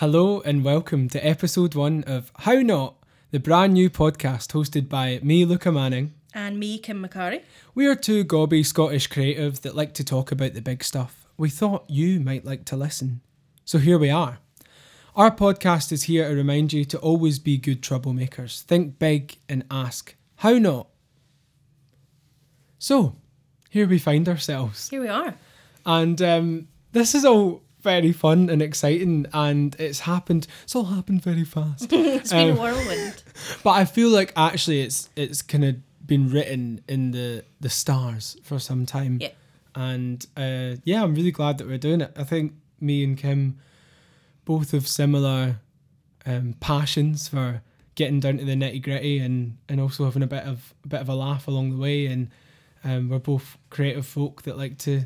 Hello and welcome to episode one of How Not, the brand new podcast hosted by me, Luca Manning. And me, Kim McCarry. We are two gobby Scottish creatives that like to talk about the big stuff. We thought you might like to listen. So here we are. Our podcast is here to remind you to always be good troublemakers. Think big and ask, how not? So, here we find ourselves. Here we are. And um, this is all very fun and exciting, and it's happened. It's all happened very fast. It's been Um, a whirlwind. but I feel like actually it's it's kind of been written in the the stars for some time. Yeah. And uh, yeah, I'm really glad that we're doing it. I think me and Kim both have similar um, passions for getting down to the nitty gritty and and also having a bit of a bit of a laugh along the way. And um, we're both creative folk that like to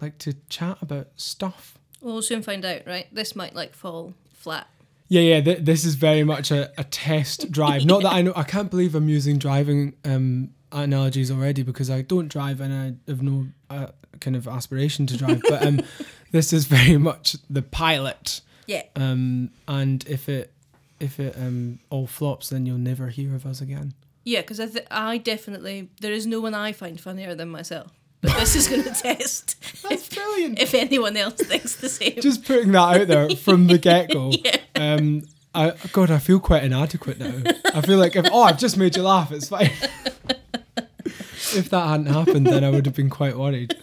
like to chat about stuff. We'll soon find out, right? This might like fall flat. Yeah, yeah. Th- this is very much a, a test drive. Not that I know. I can't believe I'm using driving um, analogies already because I don't drive and I have no uh, kind of aspiration to drive. But um, this is very much the pilot. Yeah. Um, and if it if it um, all flops, then you'll never hear of us again. Yeah, because I, th- I definitely, there is no one I find funnier than myself. But this is going to test That's brilliant. if anyone else thinks the same. Just putting that out there from the get go. Yeah. Um, I, God, I feel quite inadequate now. I feel like if oh, I've just made you laugh, it's fine. if that hadn't happened, then I would have been quite worried.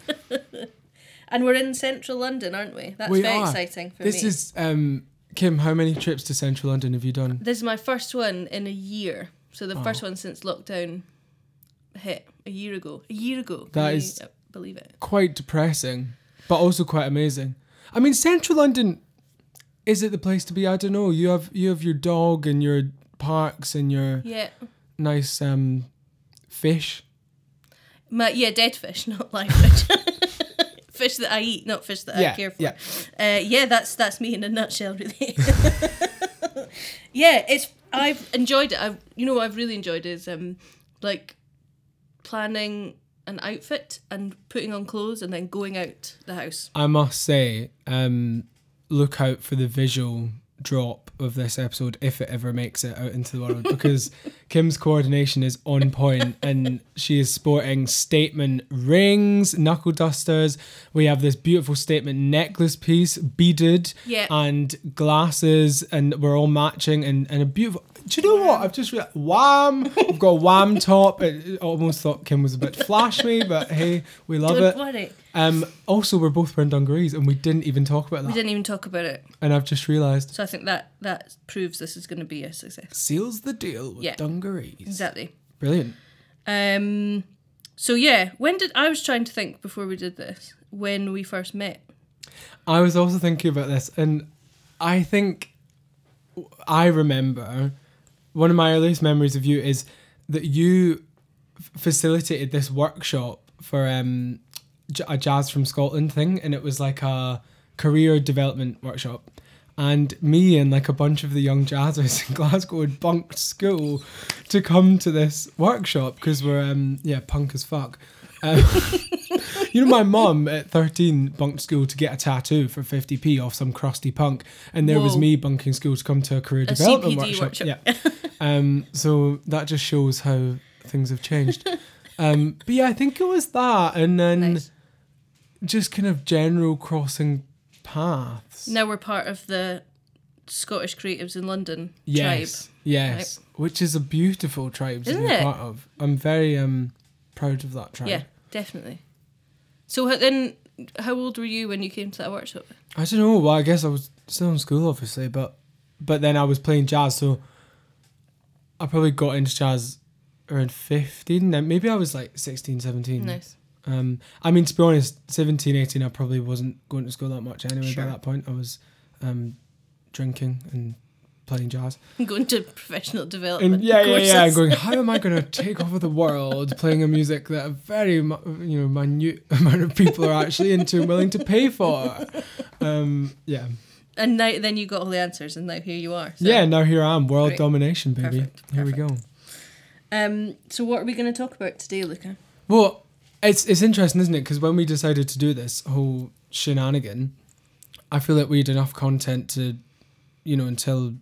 And we're in central London, aren't we? That's we very are. exciting for this me. is um, Kim. How many trips to Central London have you done? This is my first one in a year. So the first Oh. one since lockdown hit a year ago. A year ago. That is- uh, believe it. Quite depressing, but also quite amazing. I mean, Central London. Is it the place to be? I don't know. You have you have your dog and your parks and your Yeah. nice um, fish. My, yeah, dead fish, not live fish. fish that I eat, not fish that Yeah, I care for. yeah. Uh, yeah, that's that's me in a nutshell, really. yeah, it's I've enjoyed it. I you know what I've really enjoyed is um like planning an outfit and putting on clothes and then going out the house. I must say, um, look out for the visual drop of this episode if it ever makes it out into the world because Kim's coordination is on point and she is sporting statement rings, knuckle dusters. We have this beautiful statement necklace piece, beaded, Yeah. and glasses, and we're all matching and, and a beautiful. Do you know what? I've just realized, wham! I've got a wham top. I almost thought Kim was a bit flashy, but hey, we love Don't it. worry. Um, also, we're both wearing dungarees, and we didn't even talk about that. We didn't even talk about it. And I've just realised So I think that that proves this is going to be a success. seals the deal with Yeah. dungarees. Exactly. Brilliant. Um. So yeah, when did I was trying to think before we did this when we first met. I was also thinking about this, and I think I remember one of my earliest memories of you is that you facilitated this workshop for um, a jazz from Scotland thing, and it was like a career development workshop. And me and like a bunch of the young jazzers in Glasgow had bunked school to come to this workshop because we're um yeah punk as fuck. Um, you know, my mum at 13 bunked school to get a tattoo for 50p off some crusty punk. And there was me bunking school to come to a career A development workshop. workshop. Yeah. um, so that just shows how things have changed. um, but yeah, I think it was that. And then Nice. just kind of general crossing paths. Now we're part of the Scottish Creatives in London Yes. Yes. Which is a beautiful tribe Isn't be it? part of. I'm very um proud of that tribe. tribe. Yeah, definitely. So then, how old were you when you came to that workshop? I don't know. Well, I guess I was still in school, obviously, but but then I was playing jazz, so I probably got into jazz around 15. Then maybe I was like 16, 17. Nice. Um, I mean, to be honest, 17, 18, I probably wasn't going to school that much anyway Sure. by that point. I was um, drinking and playing jazz. Going to professional development. And yeah, yeah, yeah. courses. Going, how am I going to take over the world playing a music that a very, you know, minute amount of people are actually into and willing to pay for? Um, yeah. And now, then you got all the answers, and now here you are. So, yeah, now here I am, world Great. domination, baby. Perfect, Here we go. Um. So what are we going to talk about today, Luca? Well, it's it's interesting, isn't it? Because when we decided to do this whole shenanigan, I feel like we had enough content to you know, until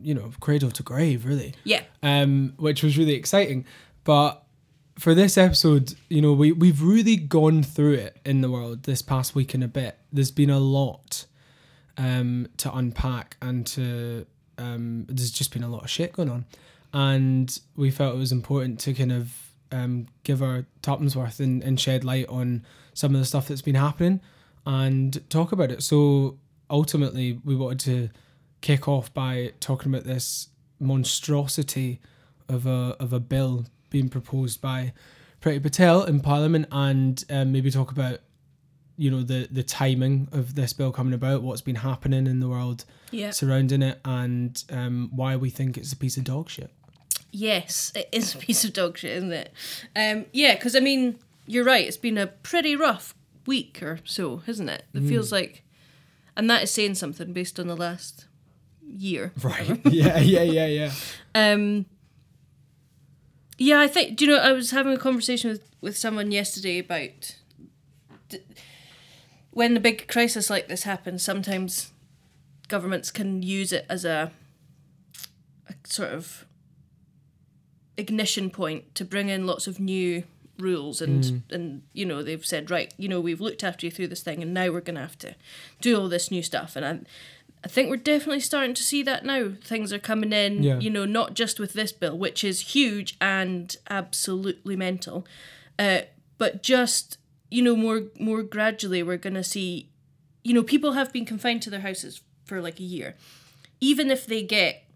you know, cradle to grave, really. Yeah. Um, which was really exciting. But for this episode, you know, we we've really gone through it in the world this past week and a bit. There's been a lot um to unpack and to um there's just been a lot of shit going on. And we felt it was important to kind of um give our tuppence worth and, and shed light on some of the stuff that's been happening and talk about it. So ultimately we wanted to kick off by talking about this monstrosity of a of a bill being proposed by Priti Patel in Parliament, and um, maybe talk about you know the the timing of this bill coming about, what's been happening in the world Yeah. surrounding it, and um, why we think it's a piece of dog shit. Yes, it is a piece of dog shit, isn't it? Um, yeah, because I mean, you're right. It's been a pretty rough week or so, isn't it? It feels like, and that is saying something based on the last year. Right. yeah. Yeah. Yeah. Yeah. Um, yeah, I think. Do you know? I was having a conversation with with someone yesterday about when a big crisis like this happens. Sometimes governments can use it as a, a sort of ignition point to bring in lots of new rules and and you know they've said right you know we've looked after you through this thing and now we're going to have to do all this new stuff and I I think we're definitely starting to see that now things are coming in Yeah. you know not just with this bill which is huge and absolutely mental uh, but just you know more more gradually we're going to see you know people have been confined to their houses for like a year even if they get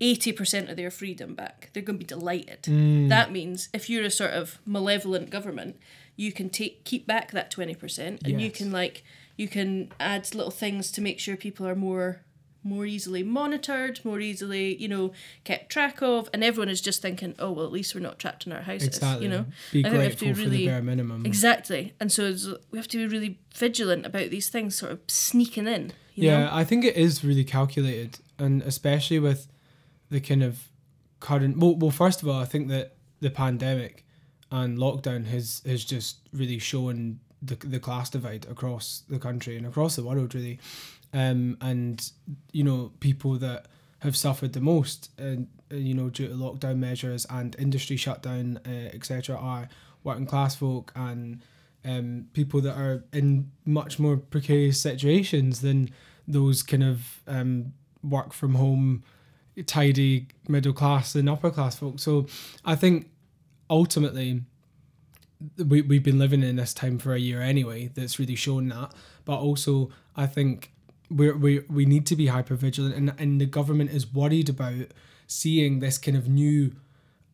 80% of their freedom back, they're going to be delighted. Mm. That means if you're a sort of malevolent government, you can take keep back that 20% and you can like you can add little things to make sure people are more more easily monitored, more easily, you know, kept track of and everyone is just thinking, "Oh, well, at least we're not trapped in our houses." Exactly. You know. Be I think we have to grateful for the really- bare minimum. Exactly. And so it's, we have to be really vigilant about these things sort of sneaking in, you yeah, know. I think it is really calculated, and especially with the kind of current. Well, well, first of all, I think that the pandemic and lockdown has has just really shown the the class divide across the country and across the world, really. Um, and you know, people that have suffered the most, and uh, you know, due to lockdown measures and industry shutdown, uh, etc., are working class folk and um, people that are in much more precarious situations than those kind of um, work from home, tidy middle class and upper class folk. So I think ultimately we, we've been living in this time for a year anyway that's really shown that but also i think we're, we we need to be hyper vigilant and, and the government is worried about seeing this kind of new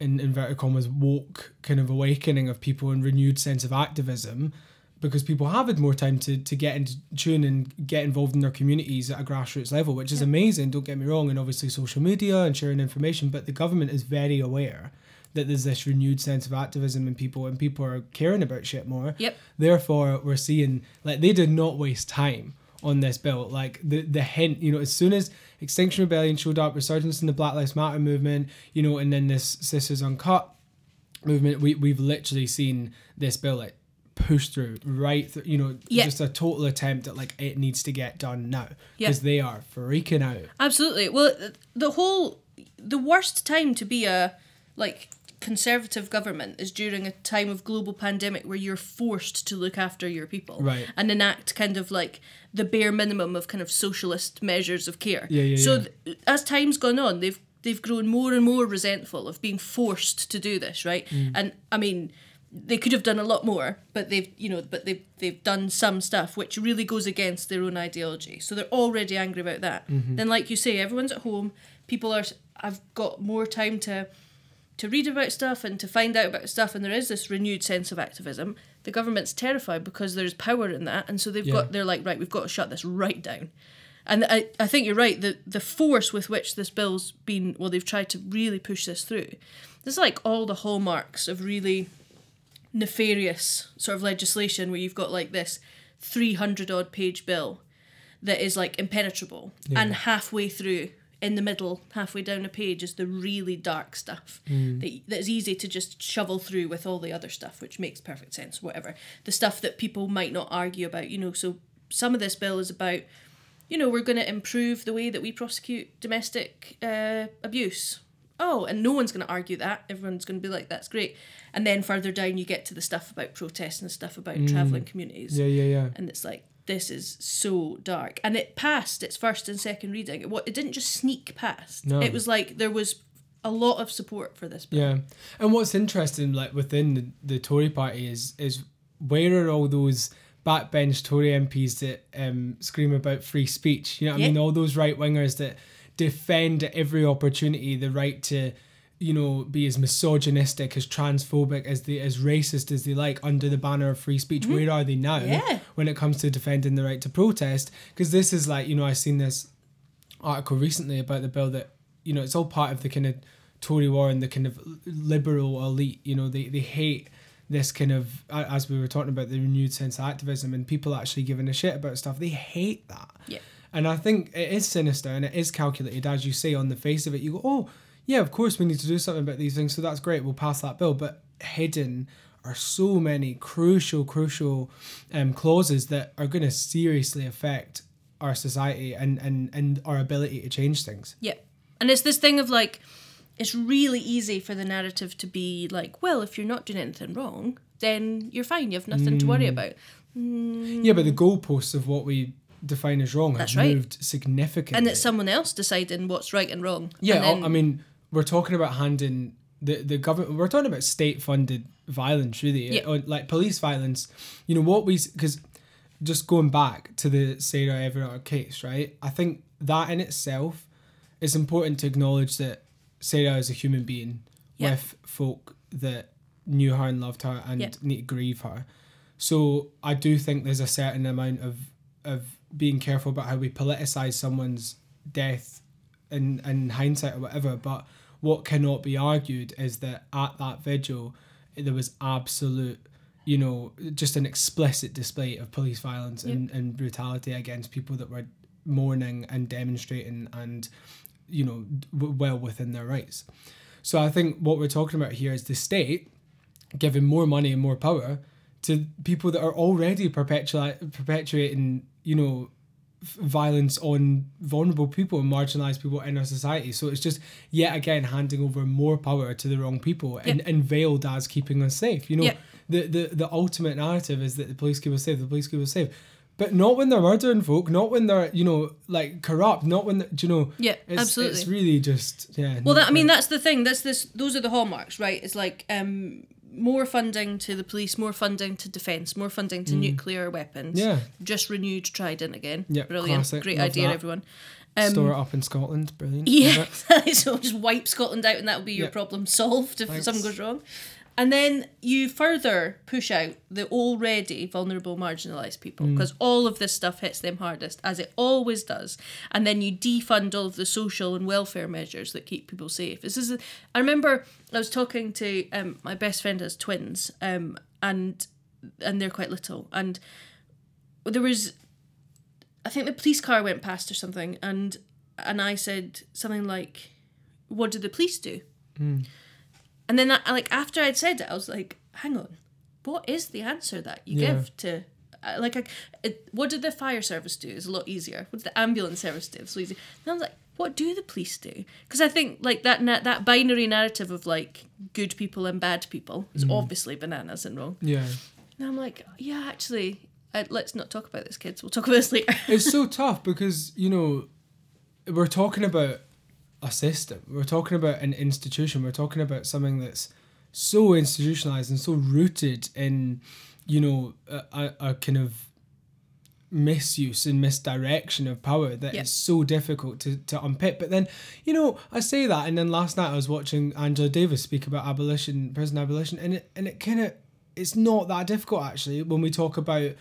in inverted commas woke kind of awakening of people and renewed sense of activism because people have had more time to, to get into tune and get involved in their communities at a grassroots level, which is amazing, don't get me wrong, and obviously social media and sharing information, but the government is very aware that there's this renewed sense of activism in people and people are caring about shit more. Yep. Therefore, we're seeing like they did not waste time on this bill. Like the the hint, you know, as soon as Extinction Rebellion showed up, resurgence in the Black Lives Matter movement, you know, and then this Sisters Uncut movement, we we've literally seen this bill like push through right through, you know Yeah. just a total attempt at like it needs to get done now because they are freaking out Absolutely. Well, the whole the worst time to be a like conservative government is during a time of global pandemic where you're forced to look after your people Right. and enact kind of like the bare minimum of kind of socialist measures of care. Yeah, yeah, so yeah. th- as time's gone on, they've they've grown more and more resentful of being forced to do this, right? Mm. And I mean, they could have done a lot more, but they've you know, but they've they've done some stuff which really goes against their own ideology. So they're already angry about that. Mm-hmm. Then, like you say, everyone's at home. People are. I've got more time to to read about stuff and to find out about stuff, and there is this renewed sense of activism. The government's terrified because there's power in that, and so they've Yeah. got they're like, right, we've got to shut this right down. And I, I think you're right. The the force with which this bill's been, well, they've tried to really push this through. There's like all the hallmarks of really nefarious sort of legislation where you've got like this 300 odd page bill that is like impenetrable and halfway through in the middle halfway down a page is the really dark stuff that, that is easy to just shovel through with all the other stuff which makes perfect sense whatever the stuff that people might not argue about you know so some of this bill is about you know, we're going to improve the way that we prosecute domestic uh, abuse. Oh, and no one's going to argue that. Everyone's going to be like, that's great. And then further down, you get to the stuff about protests and stuff about travelling communities. Mm. Yeah, yeah, yeah. And it's like, this is so dark. And it passed its first and second reading. It, it didn't just sneak past. No. It was like there was a lot of support for this bill. Yeah, and what's interesting, like within the, the Tory party, is is where are all those backbench Tory MPs that um, scream about free speech? You know, what I mean, all those right wingers that defend at every opportunity the right to, you know, be as misogynistic, as transphobic, as the as racist as they like under the banner of free speech. Mm-hmm. Where are they now Yeah. when it comes to defending the right to protest? Because this is like, you know, I've seen this article recently about the bill that you know it's all part of the kind of Tory war and the kind of liberal elite. You know, they they hate this kind of as we were talking about the renewed sense of activism and people actually giving a shit about stuff. They hate that. Yeah. And I think it is sinister and it is calculated, as you say on the face of it. You go, oh yeah, of course we need to do something about these things. So that's great. We'll pass that bill, but hidden are so many crucial, crucial um, clauses that are going to seriously affect our society and, and, and our ability to change things. Yeah. And it's this thing of like, it's really easy for the narrative to be like, well, if you're not doing anything wrong, then you're fine. You have nothing to Mm. worry about. Yeah, but the goalposts of what we define as wrong That's have right. moved significantly. And it's someone else deciding what's right and wrong. Yeah, And then- I mean, we're talking about handing the, the government, we're talking about state funded violence, really, Yeah. or like police violence. You know, what we, because just going back to the Sarah Everard case, right? I think that in itself is important to acknowledge that Sarah is a human being Yeah. with folk that knew her and loved her and Yeah. need to grieve her. So I do think there's a certain amount of of being careful about how we politicize someone's death in in hindsight or whatever. But what cannot be argued is that at that vigil there was absolute you know just an explicit display of police violence and, and brutality against people that were mourning and demonstrating and you know w- well within their rights. So i think what we're talking about here is the state giving more money and more power to people that are already perpetua- perpetuating, you know, violence on vulnerable people and marginalized people in our society. So it's just yet again handing over more power to the wrong people and, Yeah. and veiled as keeping us safe. You know, Yeah. the, the the ultimate narrative is that the police keep us safe. The police keep us safe. But not when they're murdering folk, not when they're, you know, like corrupt, not when, you know, Yeah, it's, absolutely. it's really just, yeah. Well, that, I mean, that's the thing. That's this. Those are the hallmarks, right? It's like um, more funding to the police, more funding to defence, more funding to nuclear weapons. Mm. Yeah. Just renewed Trident again. Yeah, brilliant, classic. great Love idea, that. everyone. Um, Store it up in Scotland, brilliant. Yeah, so just wipe Scotland out, and that will be your Yeah. problem solved if Thanks. something goes wrong. And then you further push out the already vulnerable, marginalised people Mm. because all of this stuff hits them hardest, as it always does. And then you defund all of the social and welfare measures that keep people safe. This is, a, I remember I was talking to um, my best friend has twins, um, and and they're quite little, and there was I think the police car went past or something, and and I said something like, "What do the police do?" And then, I, like after I'd said it, I was like, "Hang on, what is the answer that you Yeah. give to?" uh, Like, it, what did the fire service do? Is a lot easier. What did the ambulance service do? It's so easy. And I was like, what do the police do? Because I think like that na- that binary narrative of like good people and bad people is obviously bananas and wrong. Yeah. And I'm like, yeah, actually, uh, let's not talk about this, kids. We'll talk about this later. it's so tough because you know we're talking about a system. We're talking about an institution. We're talking about something that's so institutionalized and so rooted in you know a, a, kind of misuse and misdirection of power that Yeah. it's so difficult to, to unpick. But then you know i say that and then last night i was watching angela davis speak about abolition prison abolition and it and it kind of it's not that difficult actually when we talk about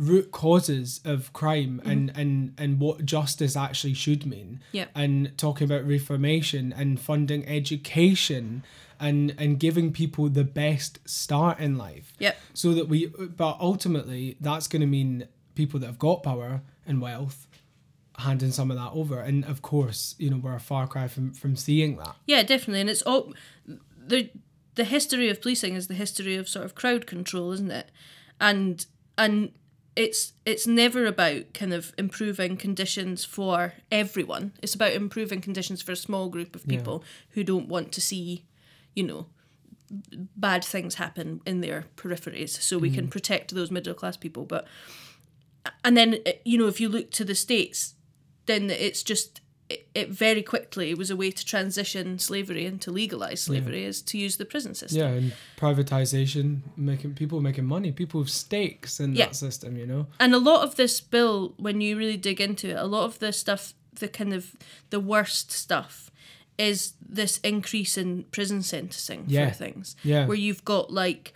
root causes of crime mm. and, and and what justice actually should mean Yeah. and talking about reformation and funding education and and giving people the best start in life Yep. so that we but ultimately that's going to mean people that have got power and wealth handing some of that over and of course you know we're a far cry from from seeing that Yeah, definitely, and it's all the the history of policing is the history of sort of crowd control, isn't it? And and it's it's never about kind of improving conditions for everyone. It's about improving conditions for a small group of people who don't want to see, you know, bad things happen in their peripheries so we can mm. protect those middle class people. But and then you know if you look to the states then it's just it, it very quickly was a way to transition slavery and to legalize slavery is to use the prison system Yeah, and privatization, making people making money, people with stakes in Yeah. that system, you know. and a lot of this bill when you really dig into it a lot of the stuff the kind of the worst stuff is this increase in prison sentencing Yeah. for things Yeah. where you've got like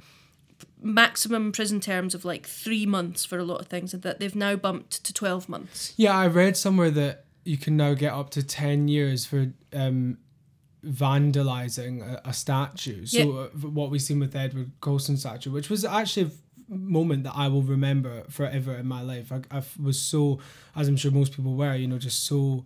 maximum prison terms of like three months for a lot of things and that they've now bumped to 12 months Yeah, I read somewhere that you can now get up to ten years for um, vandalizing a, a statue. So Yeah. uh, what we've seen with the Edward Colston statue, which was actually a moment that I will remember forever in my life. I was so, as I'm sure most people were, you know, just so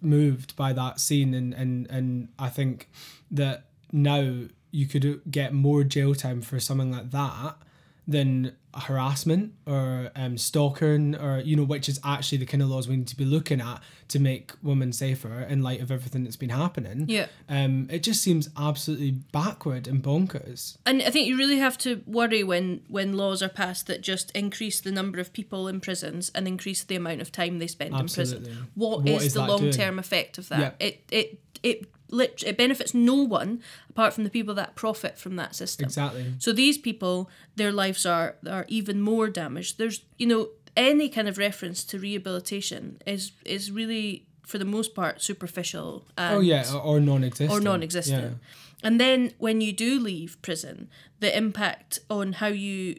moved by that scene, and and and I think that now you could get more jail time for something like that than harassment or um, stalking or you know which is actually the kind of laws we need to be looking at to make women safer in light of everything that's been happening. Yeah. Um it just seems absolutely backward and bonkers. And i think you really have to worry when when laws are passed that just increase the number of people in prisons and increase the amount of time they spend in prison. What What is, is the long-term effect of that? Yeah. it it it lit- it benefits no one apart from the people that profit from that system exactly So these people, their lives are are even more damaged. There's you know any kind of reference to rehabilitation is is really for the most part superficial. Oh yeah or, or non-existent or non-existent. Yeah. And then when you do leave prison, the impact on how you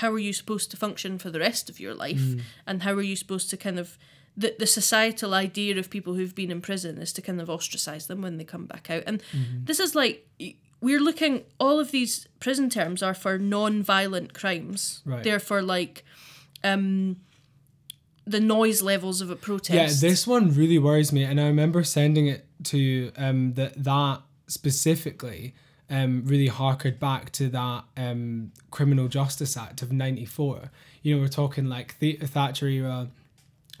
how are you supposed to function for the rest of your life, Mm. and how are you supposed to kind of the, the societal idea of people who've been in prison is to kind of ostracize them when they come back out. And Mm-hmm. this is like we're looking all of these prison terms are for non-violent crimes. Right. They're for like um the noise levels of a protest. Yeah, this one really worries me, and I remember sending it to um that that specifically um really harkered back to that um Criminal Justice Act of '94. You know, we're talking like the Thatcher era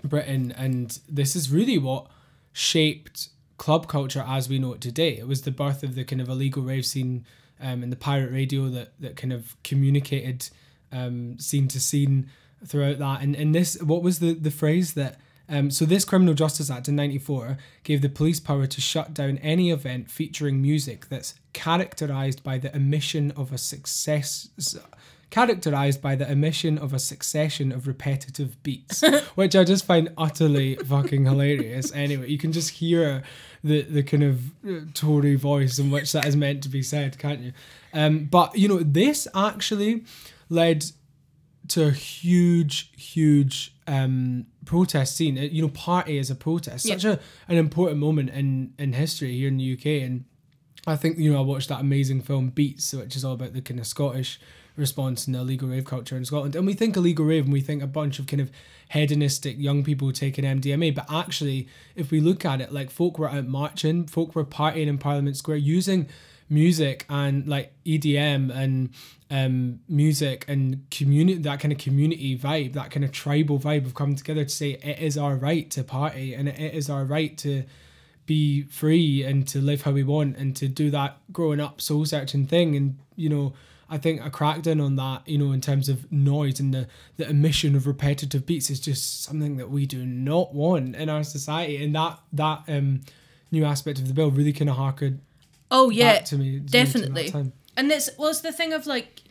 Britain, and this is really what shaped club culture as we know it today. It was the birth of the kind of illegal rave scene um, and the pirate radio that that kind of communicated um, scene to scene throughout that. And and this, what was the the phrase that? Um, so this Criminal Justice Act in '94 gave the police power to shut down any event featuring music that's characterized by the emission of a success characterized by the emission of a succession of repetitive beats, which I just find utterly fucking hilarious. Anyway, you can just hear the the kind of uh, Tory voice in which that is meant to be said, can't you? Um, but you know, this actually led to a huge, huge um, protest scene. Uh, You know, party as a protest, Yeah. such a an important moment in in history here in the UK, and I think you know I watched that amazing film Beats, which is all about the kind of Scottish response in the illegal rave culture in Scotland. And we think illegal rave, and we think a bunch of kind of hedonistic young people taking MDMA, but actually, if we look at it, like folk were out marching, folk were partying in Parliament Square using music and like EDM and um music and community that kind of community vibe that kind of tribal vibe of coming together to say it is our right to party and it is our right to be free and to live how we want and to do that growing up soul searching thing and you know I think a crackdown on that you know in terms of noise and the the emission of repetitive beats is just something that we do not want in our society and that that um new aspect of the bill really kind of harkened Oh yeah, back to me me to definitely. And it's well, it's the thing of like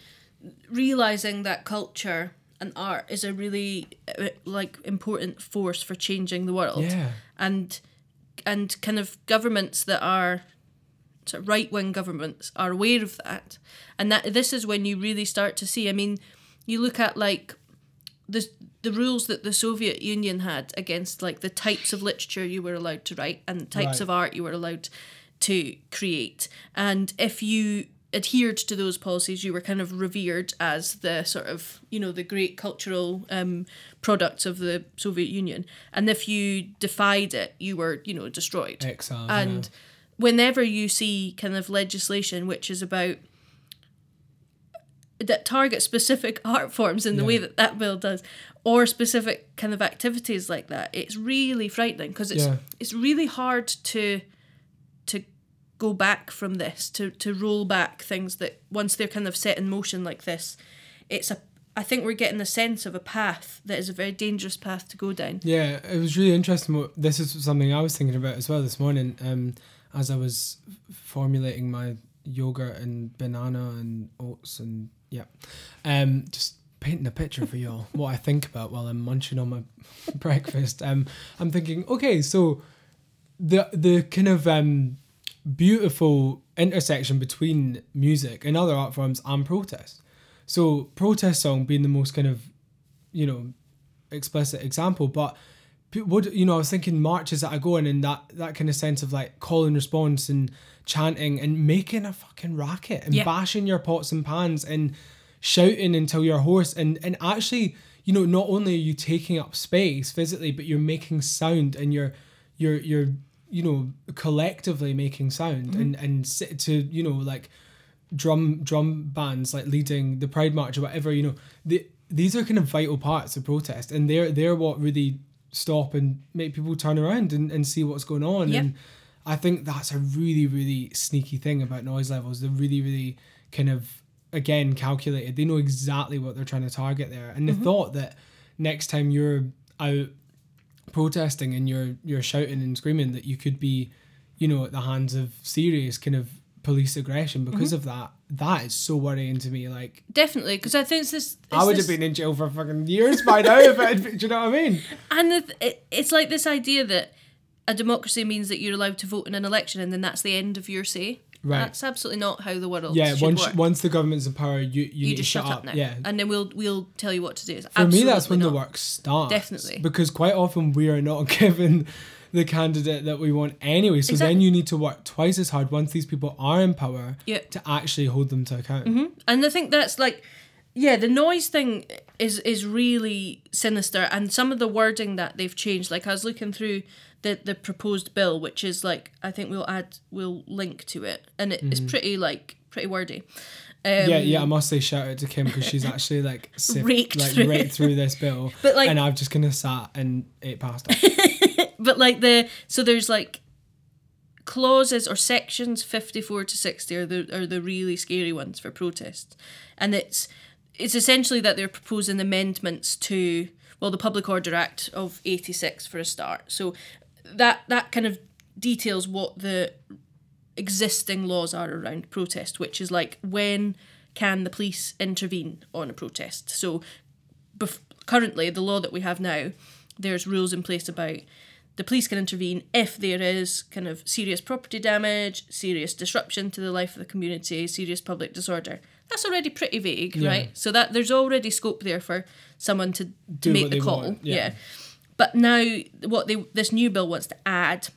realizing that culture and art is a really uh, like important force for changing the world. yeah And and kind of governments that are sort of right wing governments are aware of that, and that this is when you really start to see. I mean, you look at like the the rules that the Soviet Union had against like the types of literature you were allowed to write and the types Right. of art you were allowed to create. And if you adhered to those policies, you were kind of revered as the sort of you know the great cultural um, products of the Soviet Union. And if you defied it, you were you know destroyed. exile And whenever you see kind of legislation which is about that target specific art forms in the way that that bill does, or specific kind of activities like that. It's really frightening because it's Yeah. it's really hard to to go back from this to to roll back things that once they're kind of set in motion like this, it's a I think we're getting a sense of a path that is a very dangerous path to go down. Yeah, it was really interesting. What, this is something I was thinking about as well this morning um, as I was formulating my yogurt and banana and oats and yeah, um, just painting a picture for y'all what I think about while I'm munching on my breakfast. Um, I'm thinking, okay, so the the kind of um, beautiful intersection between music and other art forms and protest. So protest song being the most kind of, you know, explicit example, but what you know, I was thinking marches that I go in and that that kind of sense of like call and response and chanting and making a fucking racket and Yeah. bashing your pots and pans and shouting until you're hoarse and and actually you know not only are you taking up space physically but you're making sound and you're you're you're you know collectively making sound mm-hmm. and and sit to you know like drum drum bands like leading the pride march or whatever you know the, these are kind of vital parts of protest and they're they're what really stop and make people turn around and, and see what's going on. Yep. and i think that's a really really sneaky thing about noise levels. They're really really kind of again calculated. They know exactly what they're trying to target there. And the mm-hmm. thought that next time you're out protesting and you're you're shouting and screaming that you could be you know at the hands of serious kind of police aggression because mm-hmm. of that that is so worrying to me like Definitely, because I think it's this. i would this- have been in jail for fucking years by now if it, do you know what i mean And the, it, it's like this idea that a democracy means that you're allowed to vote in an election and then that's the end of your say. Right. That's absolutely not how the world works. yeah once work. once the government's in power you you, you need just to shut up, now, yeah and then we'll we'll tell you what to do. It's for me that's when the work starts Definitely. because quite often we are not given the candidate that we want anyway so then you need to work twice as hard once these people are in power to actually hold them to account And I think that's like, yeah, the noise thing is is really sinister, and some of the wording that they've changed. Like I was looking through the the proposed bill, which is like I think we'll add we'll link to it, and it, it's pretty like pretty wordy. Um, Mm-hmm. yeah, yeah, I must say shout out to Kim because she's actually like sift, Raked like through raked through this bill, But, like- and I've just kind of sat and ate pasta. But like the so there's like clauses or sections 54 to 60 are the are the really scary ones for protests. And it's it's essentially that they're proposing amendments to well the public order act of 86 for a start. So that that kind of details what the existing laws are around protest which is like when can the police intervene on a protest? So bef- currently the law that we have now there's rules in place about the police can intervene if there is kind of serious property damage serious disruption to the life of the community serious public disorder that's already pretty vague Yeah. right so that there's already scope there for someone to Do make the call yeah. yeah. but now what they this new bill wants to add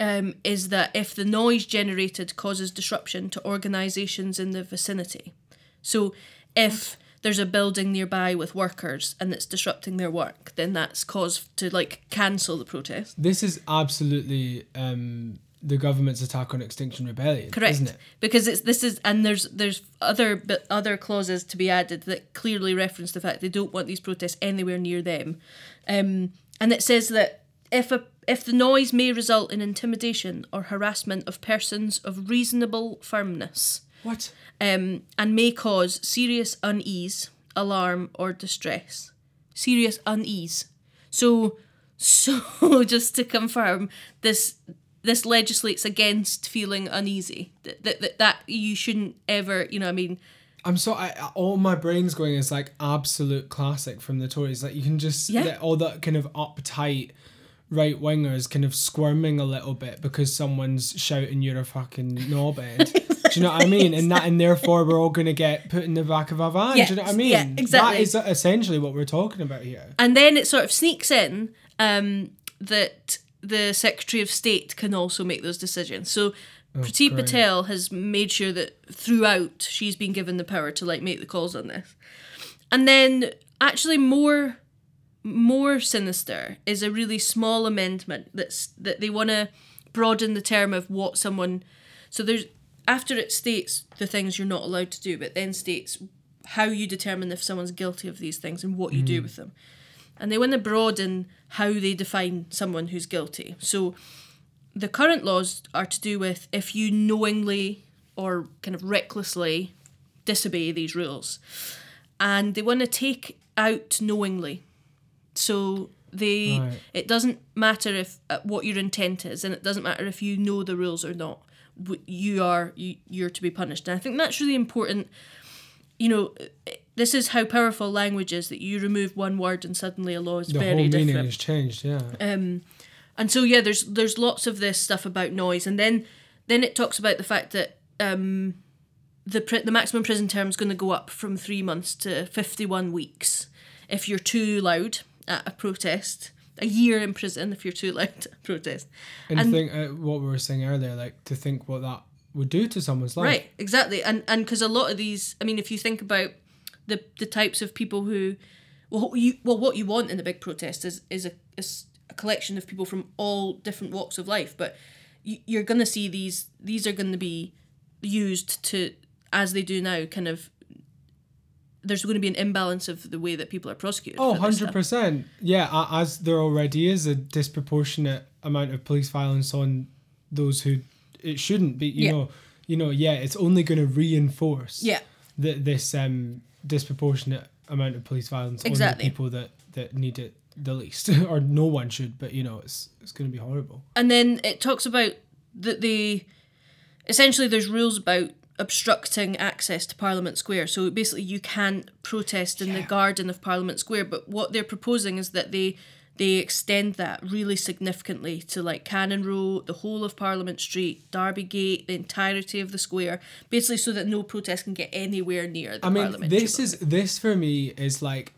um, is that if the noise generated causes disruption to organisations in the vicinity. So if there's a building nearby with workers and it's disrupting their work, then that's cause to like cancel the protest. this is absolutely um, the government's attack on Extinction Rebellion, Correct. isn't it? Because it's this is and there's there's other but other clauses to be added that clearly reference the fact they don't want these protests anywhere near them. Um, and it says that if a if the noise may result in intimidation or harassment of persons of reasonable firmness, What? um, and may cause serious unease, alarm, or distress. Serious unease. So, so just to confirm, this this legislates against feeling uneasy. That that that, you shouldn't ever, you know, I mean, I'm so I- all my brain's going is like absolute classic from the Tories. Like you can just Yeah. all that kind of uptight right wingers kind of squirming a little bit because someone's shouting you're a fucking knobhead. Do you know what I mean? And that and therefore we're all gonna get put in the back of our van. Do you know what I mean? yeah, exactly. That is essentially what we're talking about here. and then it sort of sneaks in um, that the Secretary of State can also make those decisions. So Priti great. Patel has made sure that throughout she's been given the power to like make the calls on this. And then actually more more sinister is a really small amendment that's that they want to broaden the term of what someone so there's after it states the things you're not allowed to do but then states how you determine if someone's guilty of these things and what you do mm. with them. And they want to broaden how they define someone who's guilty. So the current laws are to do with if you knowingly or kind of recklessly disobey these rules. And they want to take out knowingly. So they Right. it doesn't matter if uh, what your intent is and it doesn't matter if you know the rules or not. You are you, you're to be punished. And I think that's really important. You know, uh, this is how powerful language is that you remove one word and suddenly a law is The very whole meaning different. has changed. Yeah. Um, and so yeah, there's there's lots of this stuff about noise, and then then it talks about the fact that um, the pri- the maximum prison term is going to go up from three months to fifty one weeks if you're too loud at a protest. A year in prison if you're too loud a protest. and, And- think uh, what we were saying earlier, like to think what that would do to someone's life. Right, exactly, and and because a lot of these, I mean, if you think about the the types of people who, well, you well, what you want in a big protest is is a is a collection of people from all different walks of life, but you, you're gonna see these these are gonna be used to as they do now, kind of. There's going to be an imbalance of the way that people are prosecuted. Oh, 100%. Yeah, as there already is a disproportionate amount of police violence on those who it shouldn't be. You Yeah. know, you know, yeah, it's only going to reinforce. Yeah, th- this um, disproportionate amount of police violence Exactly. on the people that, that need it the least, or no one should. But you know, it's it's going to be horrible. and then it talks about that the essentially there's rules about obstructing access to Parliament Square. So basically, you can't protest in the garden of Parliament Square. But what they're proposing is that they they extend that really significantly to like Cannon Row, the whole of Parliament Street, Derby Gate, the entirety of the square, basically so that no protest can get anywhere near the I mean, this is this for me is like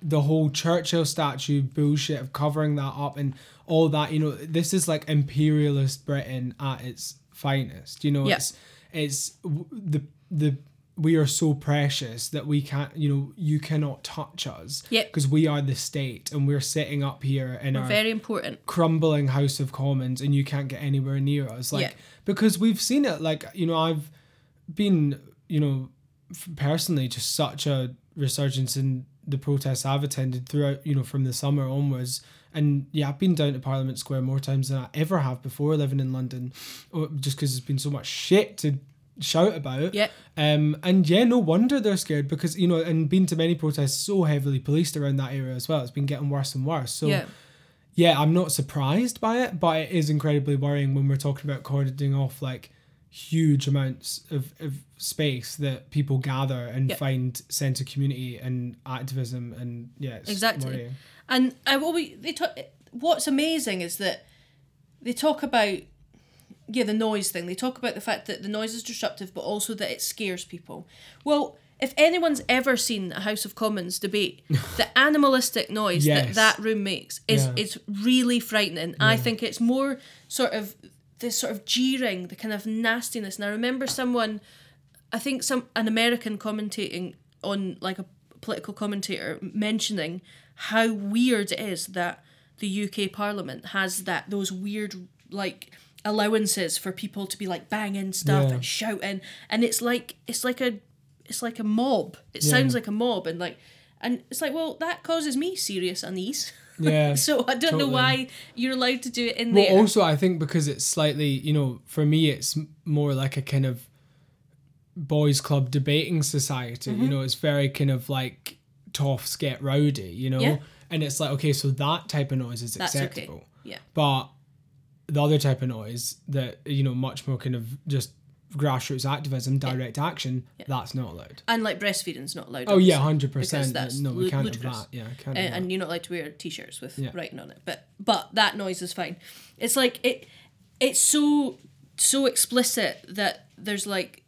the whole Churchill statue bullshit of covering that up and all that. You know, this is like imperialist Britain at its finest. You know, Yeah. it's it's the the we are so precious that we can't. You know, you cannot touch us. Yeah. Because we are the state and we're sitting up here in our very important. crumbling House of Commons and you can't get anywhere near us. Like Yeah. because we've seen it. Like you know, I've been you know personally just such a resurgence in the protests I've attended throughout you know from the summer onwards. And yeah, I've been down to Parliament Square more times than I ever have before living in London, just because there's been so much shit to shout about. Yeah. Um, and yeah, no wonder they're scared because you know, and been to many protests so heavily policed around that area as well. It's been getting worse and worse. So yeah. yeah, I'm not surprised by it, but it is incredibly worrying when we're talking about cordoning off like huge amounts of, of space that people gather and Yeah. find sense of community and activism and yeah, it's Exactly. worrying. And I what we they talk. What's amazing is that they talk about yeah the noise thing. They talk about the fact that the noise is disruptive, but also that it scares people. Well, if anyone's ever seen a House of Commons debate, the animalistic noise Yes. that that room makes is Yeah. is really frightening. I think it's more sort of this sort of jeering, the kind of nastiness. And I remember someone, I think some an American commentating on like a political commentator mentioning how weird it is that the UK Parliament has that those weird like allowances for people to be like banging stuff Yeah. and shouting and it's like it's like a it's like a mob it sounds like a mob and like and it's like well that causes me serious unease Yeah. so i don't know why you're allowed to do it in Well, there also I think because it's slightly, you know, for me it's more like a kind of boys club debating society. Mm-hmm. You know, it's very kind of like toffs get rowdy. You know, Yeah. and it's like okay, so that type of noise is That's acceptable. okay. Yeah. But the other type of noise that you know much more kind of just grassroots activism, direct action, that's not allowed. And like breastfeeding's not allowed. Oh yeah, hundred percent. No, we can't ludicrous. have that. Yeah, can't. and you're not allowed to wear t-shirts with Yeah. writing on it. But but that noise is fine. It's like it it's so so explicit that there's like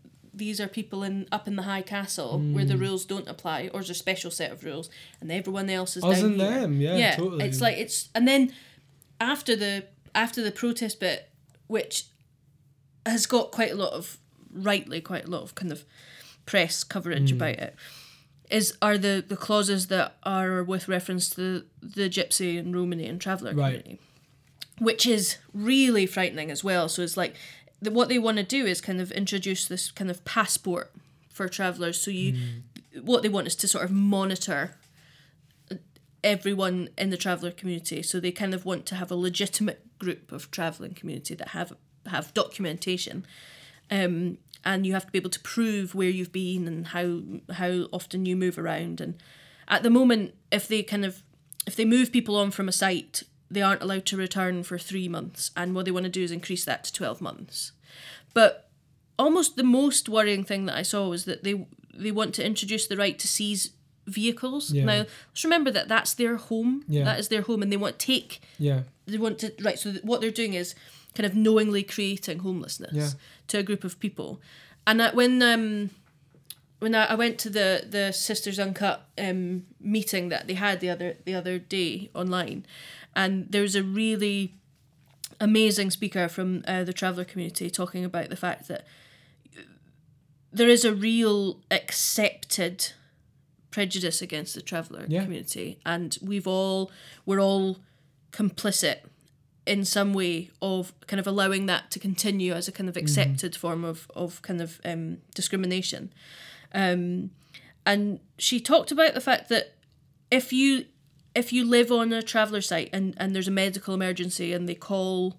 these are people in up in the high castle where Mm. the rules don't apply, or there's a special set of rules, and everyone else is Us down and here. them, yeah, yeah. totally. It's like it's and then after the after the protest bit, which has got quite a lot of rightly quite a lot of kind of press coverage Mm. about it is are the the clauses that are with reference to the gypsy and Romani and traveller Right. community, which is really frightening as well. So it's like the, what they want to do is kind of introduce this kind of passport for travellers. So you what they want is to sort of monitor everyone in the traveller community. So they kind of want to have a legitimate group of travelling community that have have documentation. Um, and you have to be able to prove where you've been and how how often you move around. And at the moment, if they kind of if they move people on from a site, they aren't allowed to return for three months. And what they want to do is increase that to twelve months. But almost the most worrying thing that I saw was that they they want to introduce the right to seize vehicles. Yeah. Now, let's remember that that's their home. Yeah. That is their home, and they want to take. Yeah. They want to right. So what they're doing is kind of knowingly creating homelessness Yeah. to a group of people. And I, when um when I, I went to the the Sisters Uncut um meeting that they had the other the other day online, and there's a really amazing speaker from uh, the traveller community talking about the fact that there is a real accepted prejudice against the traveller Yeah. community. And we've all we're all complicit in some way of kind of allowing that to continue as a kind of accepted form of, of kind of um, discrimination. Um, and she talked about the fact that if you if you live on a traveller site and, and there's a medical emergency and they call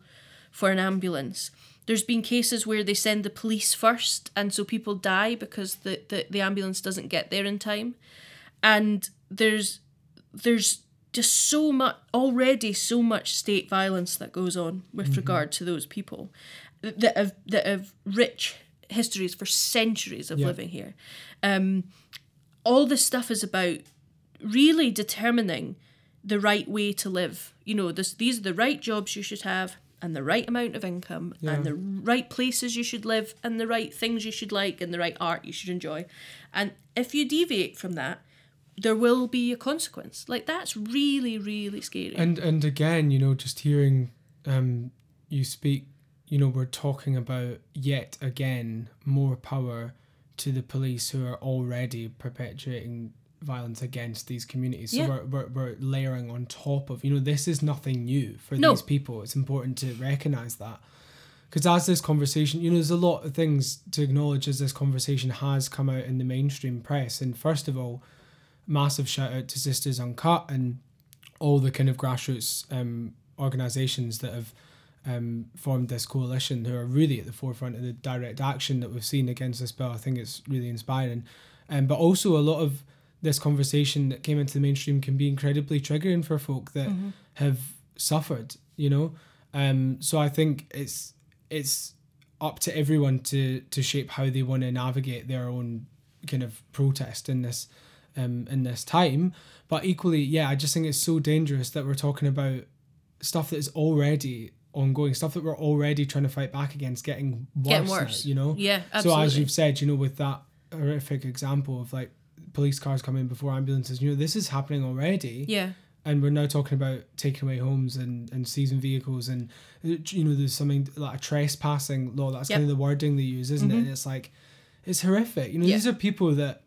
for an ambulance there's been cases where they send the police first and so people die because the, the, the ambulance doesn't get there in time. And there's there's just so much already so much state violence that goes on with regard to those people that have that have rich histories for centuries of Yeah. living here. Um, all this stuff is about really determining the right way to live. You know, this these are the right jobs you should have and the right amount of income and the right places you should live and the right things you should like and the right art you should enjoy. And if you deviate from that, there will be a consequence. Like that's really, really scary. And and again, you know, just hearing um you speak, you know, we're talking about yet again more power to the police who are already perpetuating violence against these communities. So Yeah. we're, we're, we're layering on top of, you know, this is nothing new for No. these people. It's important to recognize that. Because as this conversation, you know, there's a lot of things to acknowledge as this conversation has come out in the mainstream press. And first of all, massive shout out to Sisters Uncut and all the kind of grassroots um, organisations that have um, formed this coalition who are really at the forefront of the direct action that we've seen against this bill. I think it's really inspiring. Um, but also, a lot of this conversation that came into the mainstream can be incredibly triggering for folk that have suffered, you know? Um, so I think it's it's up to everyone to to shape how they want to navigate their own kind of protest in this um in this time. But equally, yeah, I just think it's so dangerous that we're talking about stuff that is already ongoing, stuff that we're already trying to fight back against getting worse. Getting now, worse. you know? Yeah, absolutely. So as you've said, you know, with that horrific example of like police cars coming before ambulances, you know, this is happening already yeah. and we're now talking about taking away homes and, and seizing vehicles and you know there's something like a trespassing law that's Yep. kind of the wording they use isn't it and it's like it's horrific you know Yeah. these are people that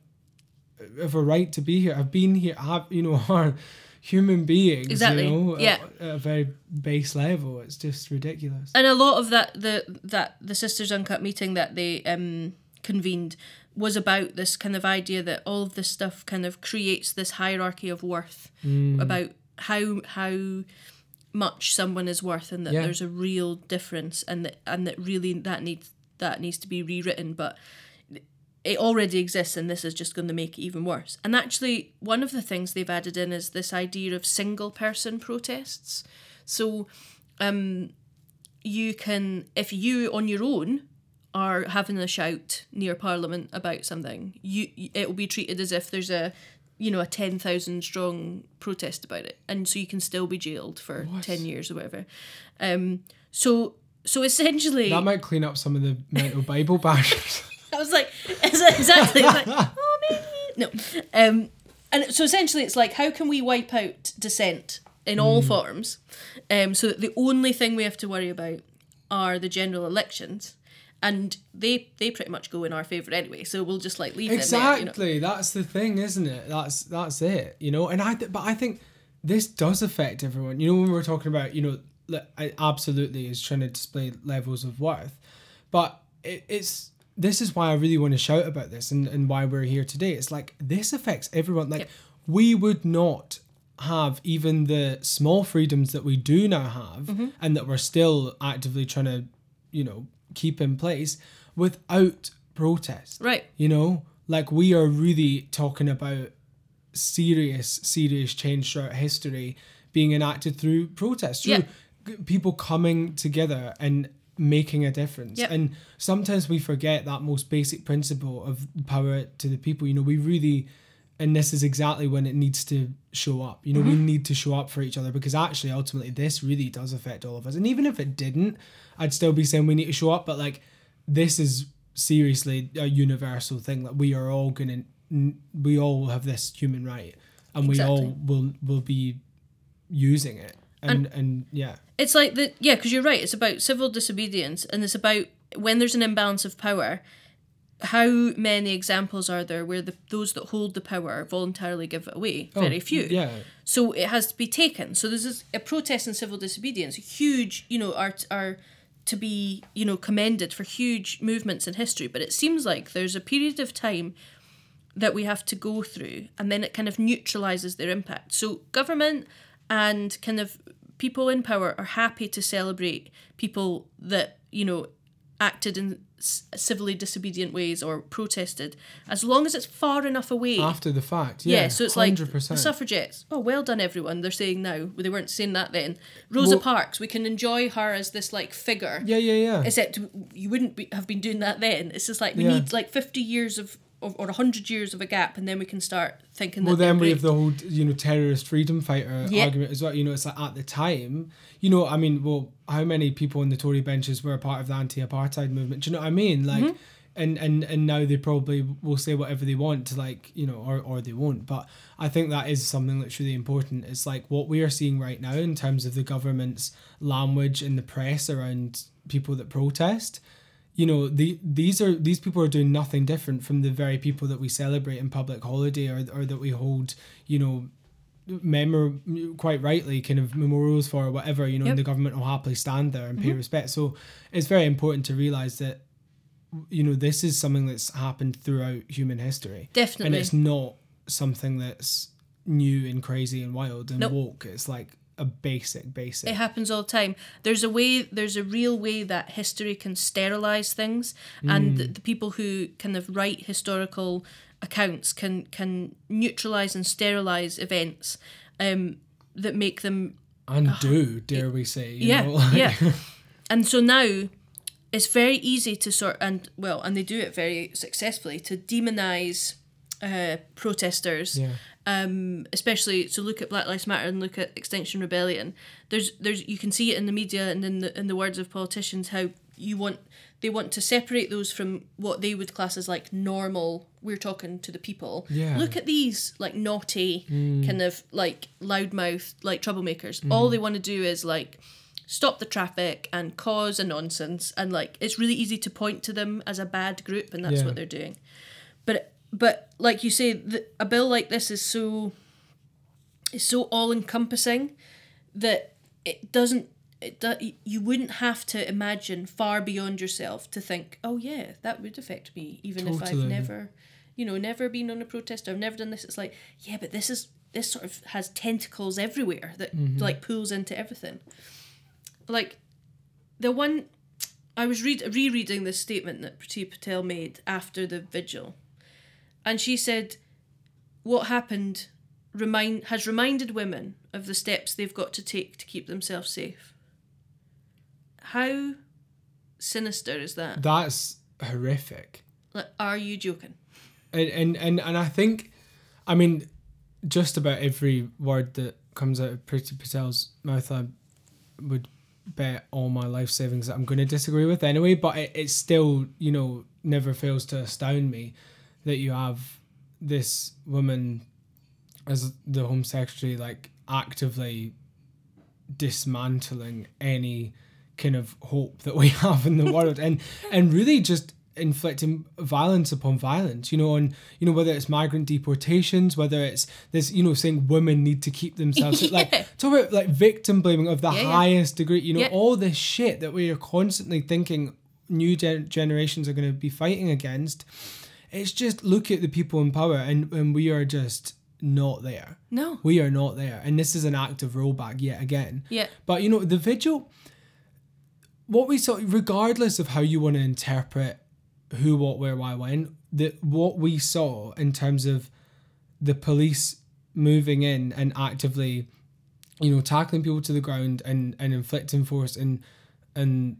have a right to be here have been here have you know are human beings Exactly. you know Yeah. at, at a very base level it's just ridiculous and a lot of that the that the sisters uncut meeting that they um convened was about this kind of idea that all of this stuff kind of creates this hierarchy of worth Mm. about how how much someone is worth and that Yeah. there's a real difference and that and that really that needs that needs to be rewritten but it already exists and this is just going to make it even worse and actually one of the things they've added in is this idea of single person protests so um you can if you on your own are having a shout near parliament about something you it will be treated as if there's a you know a 10,000 strong protest about it and so you can still be jailed for What? 10 years or whatever um so so essentially that might clean up some of the mental bible bashers I was like, exactly. Like, oh, maybe. No. Um, and so essentially, it's like, how can we wipe out dissent in all Mm. forms um, so that the only thing we have to worry about are the general elections? And they they pretty much go in our favour anyway, so we'll just like leave it there. You know? exactly that's the thing isn't it that's that's it you know and i th- but i think this does affect everyone you know when we we're talking about you know like, I absolutely is trying to display levels of worth but it, it's this is why I really want to shout about this and, and why we're here today. It's like this affects everyone. Like Yep. we would not have even the small freedoms that we do now have Mm-hmm. and that we're still actively trying to, you know, keep in place without protest. Right. You know, like we are really talking about serious, serious change throughout history being enacted through protest, through Yeah. people coming together and making a difference. Yep. And sometimes we forget that most basic principle of power to the people. You know, we really, and this is exactly when it needs to show up. You know, we mm-hmm. need to show up for each other because actually, ultimately, this really does affect all of us. And even if it didn't, I'd still be saying we need to show up. But like, this is seriously a universal thing that we are all gonna, we all have this human right, and we all will will be using it. And and, yeah, It's like the yeah, because you're right. It's about civil disobedience, and it's about when there's an imbalance of power. How many examples are there where the those that hold the power voluntarily give it away? Oh, Very Oh, few. Yeah, So it has to be taken. So this is a protest and civil disobedience. Huge, you know, are are to be you know commended for huge movements in history. But it seems like there's a period of time that we have to go through, and then it kind of neutralizes their impact. So government and kind of people in power are happy to celebrate people that you know acted in civilly disobedient ways or protested, as long as it's far enough away. after the fact. Yeah, Yeah, so it's like 100%. the suffragettes. Oh, well done, everyone. They're saying now. Well, they weren't saying that then. Rosa Well- Parks. We can enjoy her as this like figure. Yeah, yeah, yeah. Except you wouldn't be, have been doing that then. It's just like we Yeah. need like fifty years of, or hundred years of a gap, and then we can start thinking. Well, that then we have the whole, you know, terrorist freedom fighter Yeah. argument as well. You know, it's like at the time, you know, I mean, well, how many people on the Tory benches were a part of the anti-apartheid movement? Do you know what I mean? Like, Mm-hmm. and and and now they probably will say whatever they want to, like, you know, or or they won't. But I think that is something that's really important. It's like what we are seeing right now in terms of the government's language in the press around people that protest you know the these are these people are doing nothing different from the very people that we celebrate in public holiday or, or that we hold you know memor quite rightly kind of memorials for or whatever you know Yep. and the government will happily stand there and pay mm-hmm. respect. So it's very important to realize that you know this is something that's happened throughout human history. Definitely. and it's not something that's new and crazy and wild and Nope. woke. It's like a basic basic It happens all the time. There's a way, there's a real way that history can sterilize things, and the, the people who kind of write historical accounts can can neutralize and sterilize events um, that make them undo dare we say you yeah know, like- yeah. And so now it's very easy to sort and well, and they do it very successfully to demonize uh, protesters yeah um, especially so look at Black Lives Matter and look at Extinction Rebellion. There's there's you can see it in the media and in the in the words of politicians how you want they want to separate those from what they would class as like normal. We're talking to the people. Yeah. Look at these like naughty kind of like loudmouth like troublemakers. All they want to do is like stop the traffic and cause a nonsense and like it's really easy to point to them as a bad group and that's Yeah. what they're doing but but like you say the, a bill like this is so is so all encompassing that it doesn't it do, you wouldn't have to imagine far beyond yourself to think oh yeah that would affect me even if I've never you know never been on a protest I've never done this. It's like yeah but this is this sort of has tentacles everywhere that mm-hmm. like pulls into everything. Like the one I was read rereading this statement that Priti Patel made after the vigil, and she said, "What happened remind has reminded women of the steps they've got to take to keep themselves safe." How sinister is that? that's horrific Like, are you joking? and, and and and I think, I mean, just about every word that comes out of Priti Patel's mouth, I would bet all my life savings that I'm going to disagree with anyway. But it, it still, you know, never fails to astound me that you have this woman as the Home Secretary, like actively dismantling any kind of hope that we have in the world and and really just inflicting violence upon violence you know and you know whether it's migrant deportations whether it's this you know saying women need to keep themselves Yeah. like talk about like victim blaming of the Yeah, yeah. highest degree you know Yeah. all this shit that we are constantly thinking new gen- generations are going to be fighting against. It's just look at the people in power, and, and we are just not there. No. We are not there. And this is an act of rollback yet again. Yeah. But you know, the vigil, what we saw, regardless of how you want to interpret who, what, where, why, when, that what we saw in terms of the police moving in and actively, you know, tackling people to the ground and, and inflicting force and and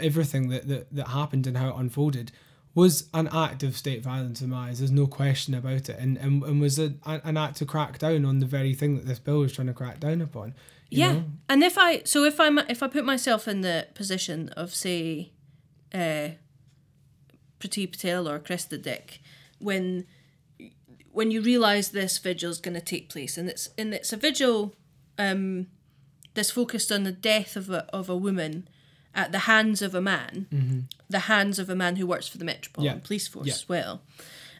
everything that, that, that happened and how it unfolded was an act of state violence in my eyes. There's no question about it, and and, and was a, an act to crack down on the very thing that this bill was trying to crack down upon. you yeah. know? And if I so if I'm if I put myself in the position of say uh Priti Patel or Cressida Dick when when you realise this vigil is going to take place and it's and it's a vigil um that's focused on the death of a of a woman at the hands of a man, the hands of a man who works for the Metropolitan Yeah. Police Force Yeah. as well,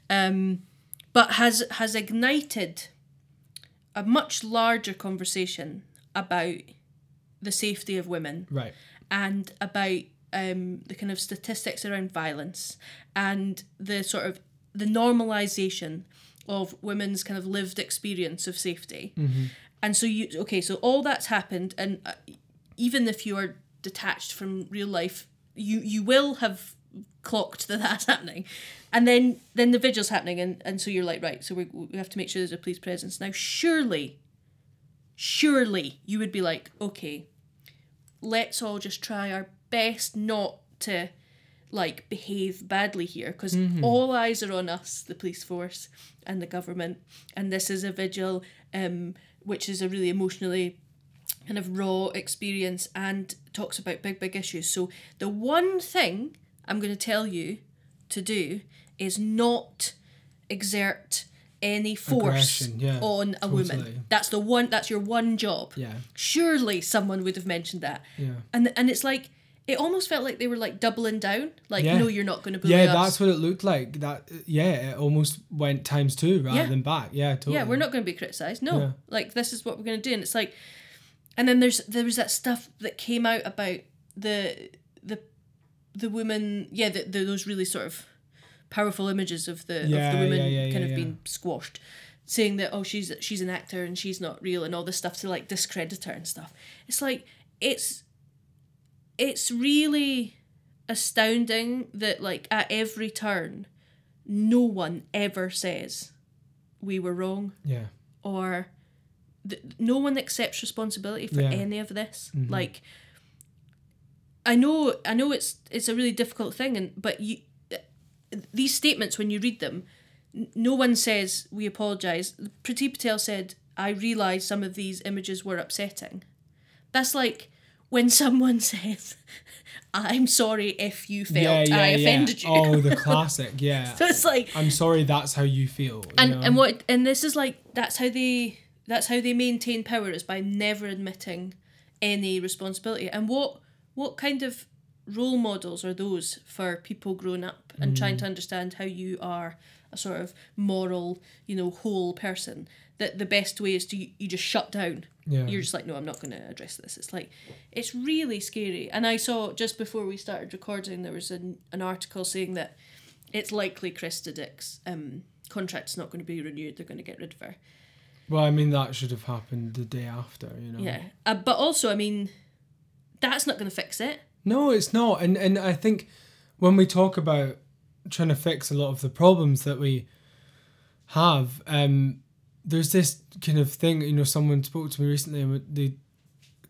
um, but has has ignited a much larger conversation about the safety of women Right. and about um, the kind of statistics around violence and the sort of the normalization of women's kind of lived experience of safety. And so you okay, so all that's happened, and uh, even if you are detached from real life, you you will have clocked that that's happening, and then then the vigil's happening, and and so you're like right, so we we have to make sure there's a police presence. Now. Surely, surely you would be like okay, let's all just try our best not to like behave badly here because all eyes are on us the police force and the government. And this is a vigil um which is a really emotionally kind of raw experience and talks about big big issues so the one thing i'm going to tell you to do is not exert any force yeah, on a totally. woman that's the one that's your one job Yeah. surely someone would have mentioned that Yeah. and and it's like it almost felt like they were like doubling down like Yeah. no you're not going to bully Yeah, us that's what it looked like. That yeah, it almost went times two rather Yeah. than back. Yeah, totally. yeah we're not going to be criticized no like this is what we're going to do and it's like and then there's there was that stuff that came out about the the the woman yeah the, the those really sort of powerful images of the Yeah, of the woman yeah, yeah, kind of being squashed saying that oh she's she's an actor and she's not real and all this stuff to like discredit her and stuff it's like it's it's really astounding that like at every turn no one ever says we were wrong Yeah. or th- no one accepts responsibility for Yeah. any of this mm-hmm. like i know i know it's it's a really difficult thing and but you these statements when you read them n- no one says we apologize Priti Patel said I realised some of these images were upsetting. That's like when someone says, I'm sorry if you felt yeah, yeah, I yeah. offended you. Oh, the classic. Yeah. so it's like I'm sorry. That's how you feel. you and know? and what and this is like that's how they that's how they maintain power is by never admitting any responsibility and what what kind of role models are those for people growing up and trying Mm. to understand how you are a sort of moral you know whole person that the best way is to you just shut down Yeah. you're just like no i'm not going to address this it's like it's really scary and i saw just before we started recording there was an, an article saying that it's likely Cressida Dick's um, contract's not going to be renewed. They're going to get rid of her. Well, I mean, that should have happened the day after. You know. Yeah, uh, but also, I mean, that's not going to fix it. No, it's not. And and I think when we talk about trying to fix a lot of the problems that we have, um, there's this kind of thing. You know, someone spoke to me recently, and they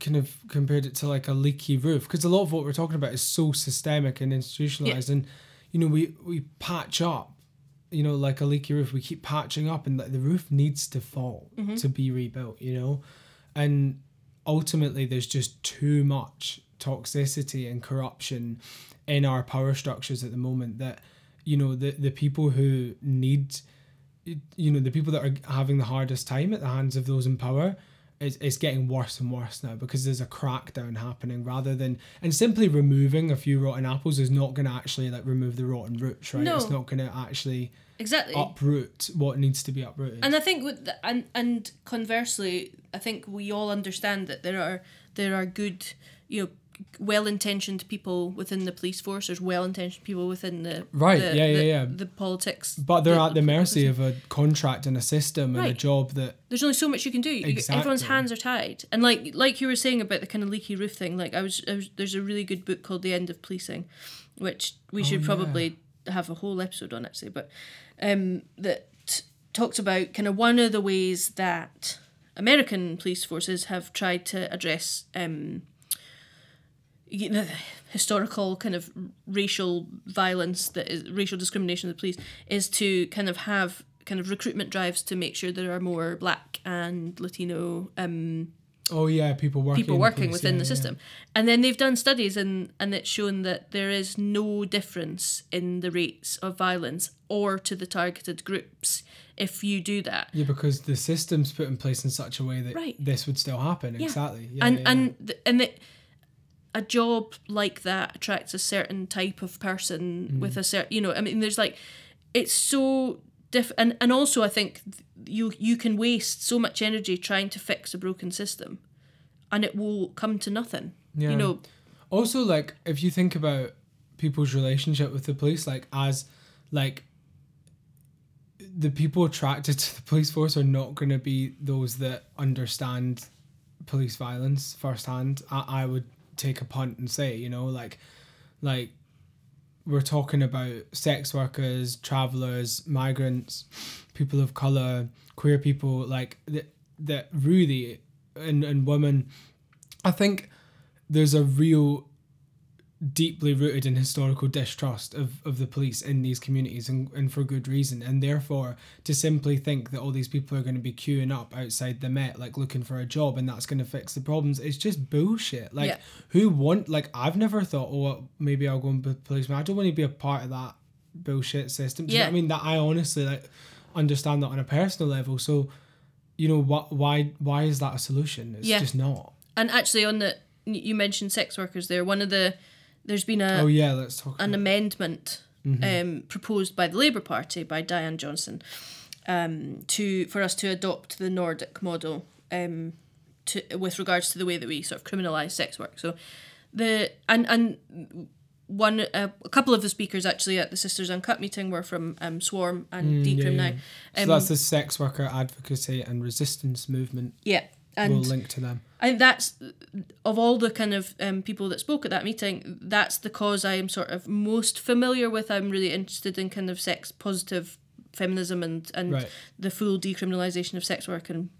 kind of compared it to like a leaky roof because a lot of what we're talking about is so systemic and institutionalized, and you know, we we patch up. You know, like a leaky roof, we keep patching up, and the the roof needs to fall mm-hmm. to be rebuilt. You know, and ultimately there's just too much toxicity and corruption in our power structures at the moment that you know the the people who need you know the people that are having the hardest time at the hands of those in power is getting worse and worse now because there's a crackdown happening rather than and simply removing a few rotten apples is not going to actually like remove the rotten roots right No. it's not going to actually Exactly. uproot what needs to be uprooted And I think with the, and and conversely, I think we all understand that there are there are good, you know, well-intentioned people within the police force. There's well-intentioned people within the Right, The, yeah, yeah, the, yeah. The politics, But they're at the mercy of a contract and a system and a job that There's only so much you can do. You- Everyone's hands are tied, and like like you were saying about the kind of leaky roof thing. Like I was, I was there's a really good book called The End of Policing, which we oh, should Oh, yeah. probably have a whole episode on actually, but um, that talked about kind of one of the ways that American police forces have tried to address um, you know, the historical kind of racial violence that is racial discrimination of the police is to kind of have kind of recruitment drives to make sure there are more black and Latino um, oh yeah, people working people in working police, within yeah, the yeah. system. And then they've done studies and, and it's shown that there is no difference in the rates of violence or to the targeted groups if you do that. Yeah, because the system's put in place in such a way that Right. this would still happen. Yeah. Exactly. Yeah, and yeah, yeah. and th- and the, a job like that attracts a certain type of person Mm. with a certain you know i mean there's like it's so diff and, and also i think you you can waste so much energy trying to fix a broken system and it will come to nothing Yeah. you know also like if you think about people's relationship with the police like as like the people attracted to the police force are not going to be those that understand police violence firsthand I, I would take a punt and say you know like like we're talking about sex workers travelers migrants people of color queer people like that that really and, and women. I think there's a real deeply rooted in historical distrust of, of the police in these communities and, and for good reason. And therefore to simply think that all these people are going to be queuing up outside the met like looking for a job and that's going to fix the problems it's just bullshit. Like Yeah. who want like i've never thought oh maybe i'll go and be a policeman. I don't want to be a part of that bullshit system. Do you know Yeah. i mean? That i honestly like understand that on a personal level. So you know what why why is that a solution? It's Yeah. just not. And actually on the you mentioned sex workers there. One of the there's been a oh yeah let's talk an amendment Mm-hmm. um, proposed by the Labour Party by Diana Johnson um, to for us to adopt the Nordic model um, to with regards to the way that we sort of criminalise sex work. So the and and one uh, a couple of the speakers actually at the Sisters Uncut meeting were from um, Swarm and Mm, yeah, Decrim yeah. now. So Um, that's the sex worker advocacy and resistance movement. yeah, and we'll link to them. And that's of all the kind of um, people that spoke at that meeting. That's the cause I am sort of most familiar with. I'm really interested in kind of sex positive feminism and and Right. the full decriminalization of sex work and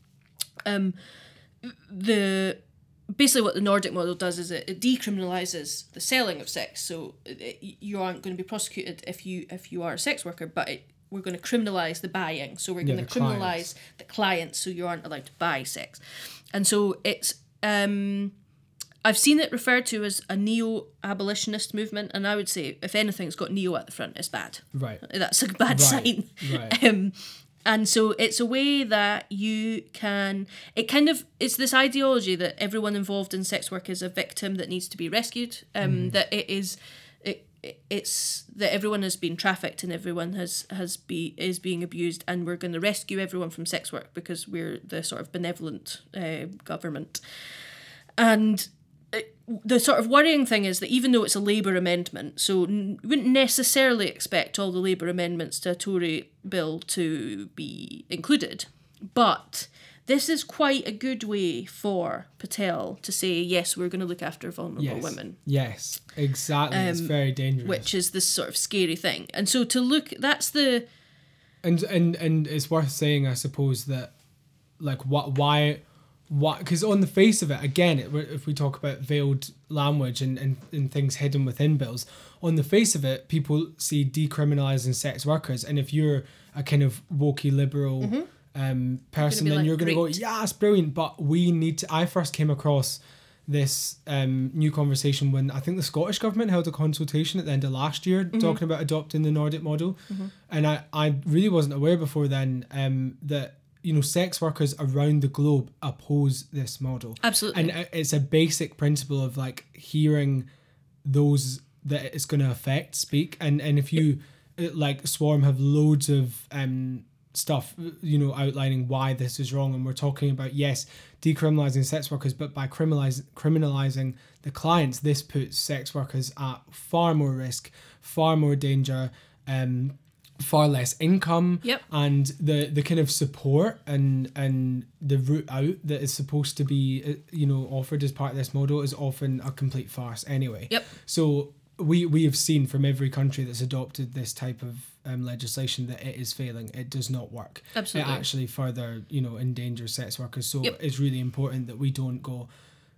um the basically what the Nordic model does is it, it decriminalizes the selling of sex. So it, it- you aren't going to be prosecuted if you if you are a sex worker, but it, we're going to criminalize the buying. So we're Yeah, going to the criminalize clients. the clients, so you aren't allowed to buy sex. And so it's um, I've seen it referred to as a neo-abolitionist movement, and I would say if anything, it's got neo at the front, it's bad. Right. That's a bad Right, sign. right. Um, and so it's a way that you can. It kind of it's this ideology that everyone involved in sex work is a victim that needs to be rescued. Um, Mm-hmm. that it is. It, it- it's that everyone has been trafficked and everyone has has be is being abused and we're going to rescue everyone from sex work because we're the sort of benevolent uh, government. And uh, the sort of worrying thing is that even though it's a Labour amendment, so n- wouldn't necessarily expect all the Labour amendments to a Tory bill to be included, but this is quite a good way for Patel to say, yes, we're going to look after vulnerable Yes. women, Yes. Exactly. it's um, very dangerous. which is this sort of scary thing. And so to look, that's the. and and and it's worth saying, I suppose that, like, what why. Why? Because on the face of it, again, it, if we talk about veiled language and, and, and things hidden within bills, on the face of it, people see decriminalising sex workers, and if you're a kind of wokey liberal mm-hmm. Um, person, then like, you're going to go, yeah, it's brilliant. But we need to. I first came across this um, new conversation when I think the Scottish government held a consultation at the end of last year talking about adopting the Nordic model, and I, I really wasn't aware before then um, that you know sex workers around the globe oppose this model. Absolutely. and it's a basic principle of like hearing those that it's going to affect speak, and and if you uh, like Swarm have loads of um stuff, you know, outlining why this is wrong. And we're talking about, yes, decriminalizing sex workers, but by criminalize, criminalizing the clients, this puts sex workers at far more risk, far more danger, um, far less income Yep. and the the kind of support and and the route out that is supposed to be uh, you know offered as part of this model is often a complete farce anyway Yep. so we we have seen from every country that's adopted this type of um, legislation that it is failing it does not work Absolutely. it actually further you know endangers sex workers so Yep. it's really important that we don't go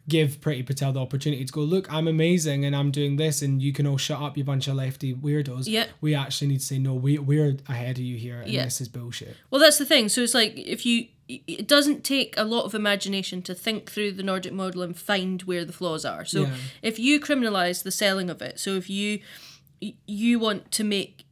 give Priti Patel the opportunity to go look I'm amazing and I'm doing this and you can all shut up you bunch of lefty weirdos Yeah. we actually need to say no we, we're ahead of you here and Yeah. this is bullshit Well, that's the thing. So it's like if you, it doesn't take a lot of imagination to think through the Nordic model and find where the flaws are. So Yeah. if you criminalize the selling of it, so if you, you want to make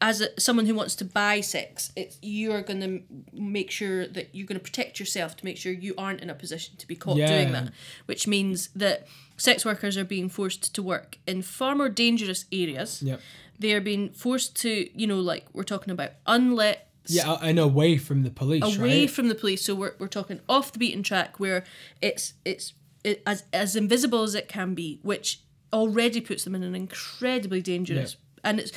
as a, someone who wants to buy sex, it's you are going to make sure that you're going to protect yourself to make sure you aren't in a position to be caught Yeah. doing that, which means that sex workers are being forced to work in far more dangerous areas. Yep. They are being forced to, you know, like we're talking about unlet Yeah, and away from the police, away right? from the police. So we're, we're talking off the beaten track where it's it's it, as as invisible as it can be, which already puts them in an incredibly dangerous and it's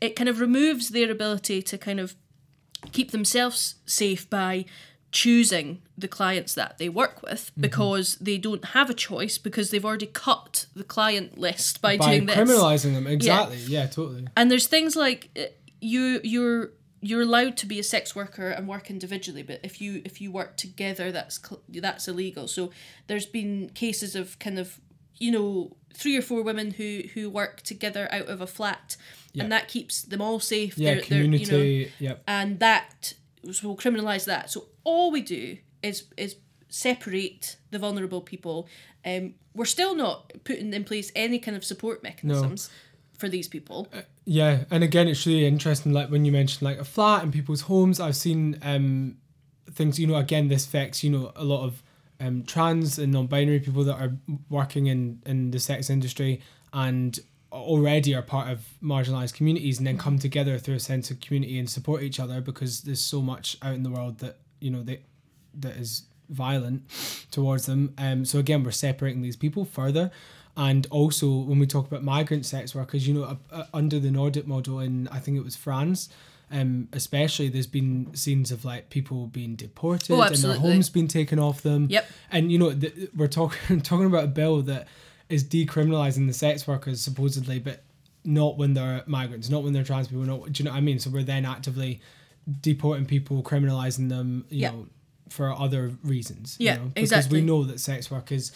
it kind of removes their ability to kind of keep themselves safe by choosing the clients that they work with Mm-hmm. because they don't have a choice because they've already cut the client list by, By doing this criminalizing them, exactly. Yeah, totally. and there's things like uh, you you're you're allowed to be a sex worker and work individually but if you if you work together that's that's illegal so there's been cases of kind of you know three or four women who who work together out of a flat Yeah. and that keeps them all safe Yeah, They're- they're, community. you know, yep. and that so we'll criminalize that so all we do is is separate the vulnerable people um we're still not putting in place any kind of support mechanisms for these people Yeah, and again, it's really interesting. Like when you mentioned like a flat and people's homes, I've seen um things. You know, again, this affects you know a lot of um trans and non-binary people that are working in in the sex industry and already are part of marginalized communities and then come together through a sense of community and support each other because there's so much out in the world that you know that that is violent towards them. Um, so again, we're separating these people further. And also, when we talk about migrant sex workers, you know, uh, uh, under the Nordic model in I think it was France, um, especially there's been scenes of like people being deported Oh, and their homes being taken off them. Yep. And you know, th- we're talking talking about a bill that is decriminalizing the sex workers supposedly, but not when they're migrants, not when they're trans people. Not, do you know what I mean? So we're then actively deporting people, criminalizing them, you Yeah. know, for other reasons. Yeah, you know? Because exactly. we know that sex work is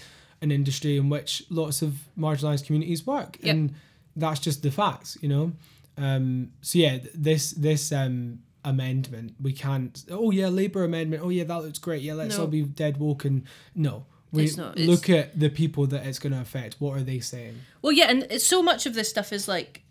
an industry in which lots of marginalized communities work, Yep. and that's just the facts, you know. Um, so yeah, this this um, amendment we can't. Oh yeah, Labour amendment. Oh yeah, that looks great. Yeah, let's No. all be dead woke and no. We It's not, it's- look at the people that it's going to affect. What are they saying? Well, yeah, and so much of this stuff is like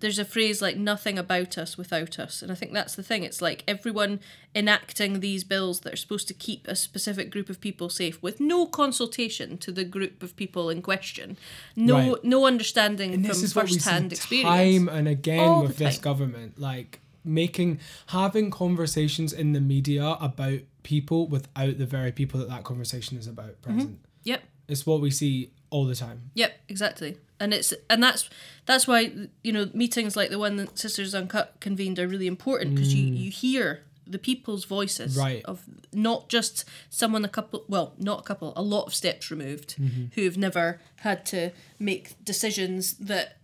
there's a phrase like nothing about us without us, and I think that's the thing. It's like everyone enacting these bills that are supposed to keep a specific group of people safe with no consultation to the group of people in question, no Right. no understanding And from this is what we first-hand see experience. time and again All with this time. government, like making having conversations in the media about people without the very people that that conversation is about mm-hmm. present. Yep. It's what we see all the time. Yep, exactly. And it's and that's that's why you know meetings like the one that Sisters Uncut convened are really important because you you hear the people's voices Mm. Right. of not just someone a couple well not a couple a lot of steps removed Mm-hmm. who've never had to make decisions that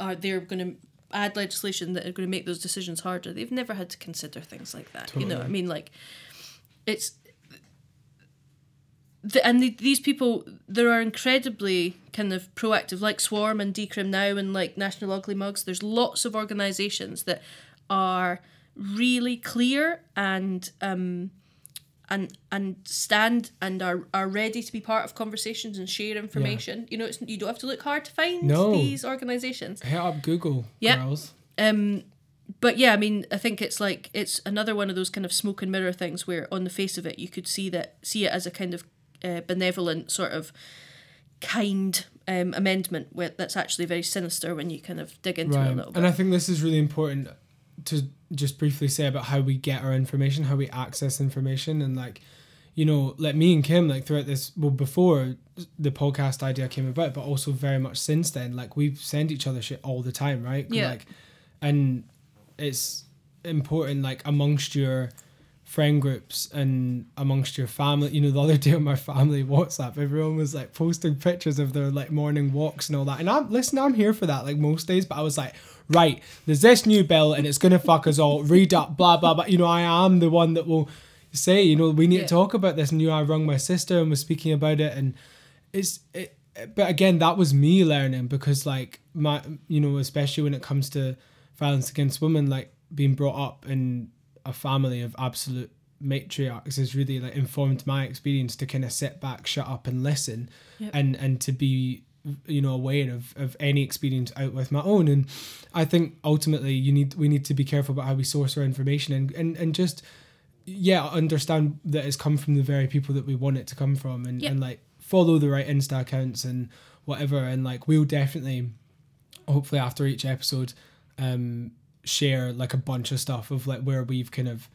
are they're going to add legislation that are going to make those decisions harder. They've never had to consider things like that. You know, I mean like it's the, and the, these people there are incredibly kind of proactive like swarm and decrim now and like national ugly mugs there's lots of organizations that are really clear and um and and stand and are, are ready to be part of conversations and share information you know it's you don't have to look hard to find No. these organizations Hit up Google, Yep. girls. um, but yeah, I mean, I think it's like it's another one of those kind of smoke and mirror things where, on the face of it, you could see that see it as a kind of uh, benevolent sort of kind um, amendment where that's actually very sinister when you kind of dig into it a little bit. And I think this is really important to just briefly say about how we get our information, how we access information, and like, you know, like me and Kim, like throughout this, well, before the podcast idea came about, but also very much since then, like we send each other shit all the time, right? Yeah. Like, and it's important, like amongst your friend groups and amongst your family. You know, the other day on my family WhatsApp, everyone was like posting pictures of their like morning walks and all that. And I'm listen, I'm here for that like most days, but I was like, right, there's this new bill and it's gonna fuck us all. Read up, blah blah blah. You know, I am the one that will say, you know, we need Yeah. to talk about this. And you know, I rung my sister and was speaking about it, and it's it. But again, that was me learning because like my, you know, especially when it comes to violence against women, like being brought up in a family of absolute matriarchs has really like informed my experience to kind of sit back, shut up, and listen, Yep. and and to be you know aware of of any experience out with my own. And I think ultimately you need we need to be careful about how we source our information and and and just yeah understand that it's come from the very people that we want it to come from and Yep. and like follow the right insta accounts and whatever and like we'll definitely hopefully after each episode um share like a bunch of stuff of like where we've kind of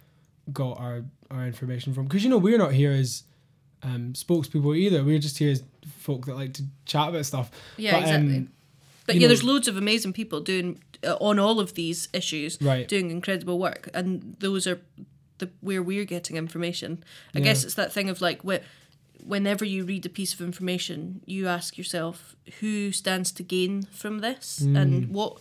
got our our information from because you know we're not here as um spokespeople either we're just here as folk that like to chat about stuff Yeah, But, um, exactly. But yeah, know- there's loads of amazing people doing uh, on all of these issues, Right. doing incredible work, and those are the where we're getting information. I Yeah. guess it's that thing of like wh- whenever you read a piece of information, you ask yourself who stands to gain from this, Mm. and what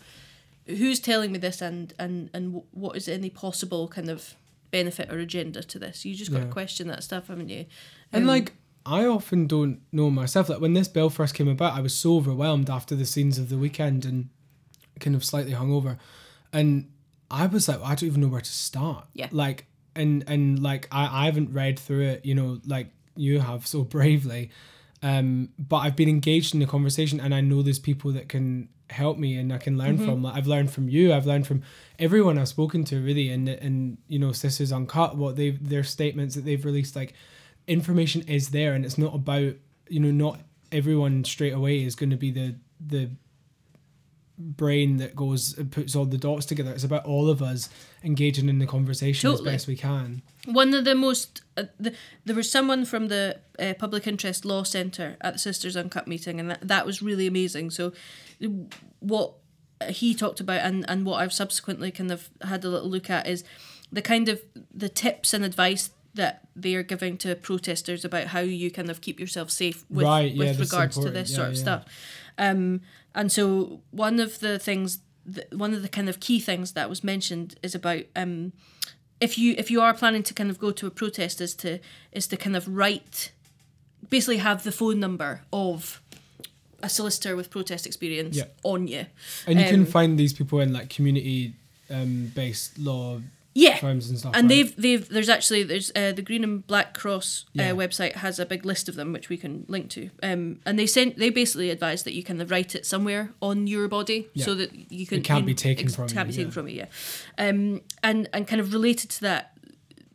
who's telling me this, and and and what is any possible kind of benefit or agenda to this. You just got to question that stuff, haven't you? And Um, like I often don't know myself. Like when this bill first came about, I was so overwhelmed after the scenes of the weekend and kind of slightly hungover, and I was like, I don't even know where to start. Yeah. Like and and like I, I haven't read through it, you know, like you have so bravely. Um, but I've been engaged in the conversation, and I know there's people that can help me, and I can learn mm-hmm. from. Like I've learned from you. I've learned from everyone I've spoken to, really, and and you know, Sisters Uncut, what they their statements that they've released, like information is there, and it's not about you know, not everyone straight away is going to be the the brain that goes and puts all the dots together. It's about all of us engaging in the conversation Totally. as best we can. One of the most, uh, the, there was someone from the uh, Public Interest Law Centre at the Sisters Uncut meeting, and that, that was really amazing. So, what he talked about, and, and what I've subsequently kind of had a little look at, is the kind of the tips and advice that they are giving to protesters about how you kind of keep yourself safe with, Right, yeah, with regards to this Yeah, sort of yeah. stuff. Um, and so one of the things, that, one of the kind of key things that was mentioned is about um, if you if you are planning to kind of go to a protest is to is to kind of write basically have the phone number of a solicitor with protest experience on you. And you can Um, find these people in like community um, based law Yeah. and stuff. And right? they've they've there's actually there's uh, the Green and Black Cross uh, website has a big list of them which we can link to. Um, and they sent they basically advise that you kind of write it somewhere on your body Yeah. so that you can It can't be taken from can't you, be taken yeah. from you. Yeah. Um, and and kind of related to that,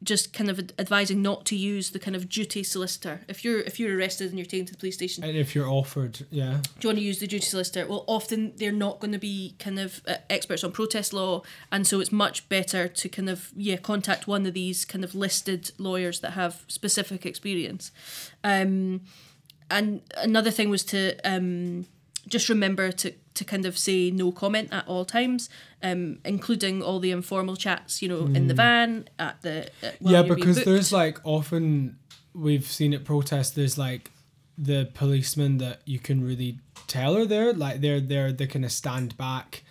just kind of advising not to use the kind of duty solicitor if you're if you're arrested and you're taken to the police station and if you're offered, yeah, do you want to use the duty solicitor? Well, often they're not going to be kind of uh, experts on protest law, and so it's much better to kind of yeah contact one of these kind of listed lawyers that have specific experience. Um, and another thing was to um, just remember to to kind of say no comment at all times, um, including all the informal chats, you know, in the van at the at, Hmm. yeah, because there's like often we've seen at protests. There's like the policemen that you can really tell are there, like they're they're they kind of stand back,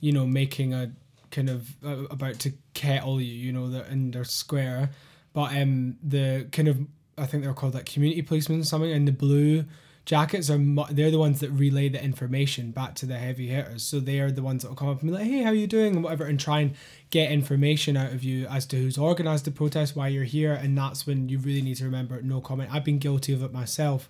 you know, making a kind of uh, about to kettle you, you know, they're in their square, but um the kind of I think they're called like community policemen or something, in the blue jackets are they're the ones that relay the information back to the heavy hitters. So they are the ones that will come up and be like, "Hey, how you doing?" and whatever, and try and get information out of you as to who's organised the protest, why you're here, and that's when you really need to remember no comment. I've been guilty of it myself,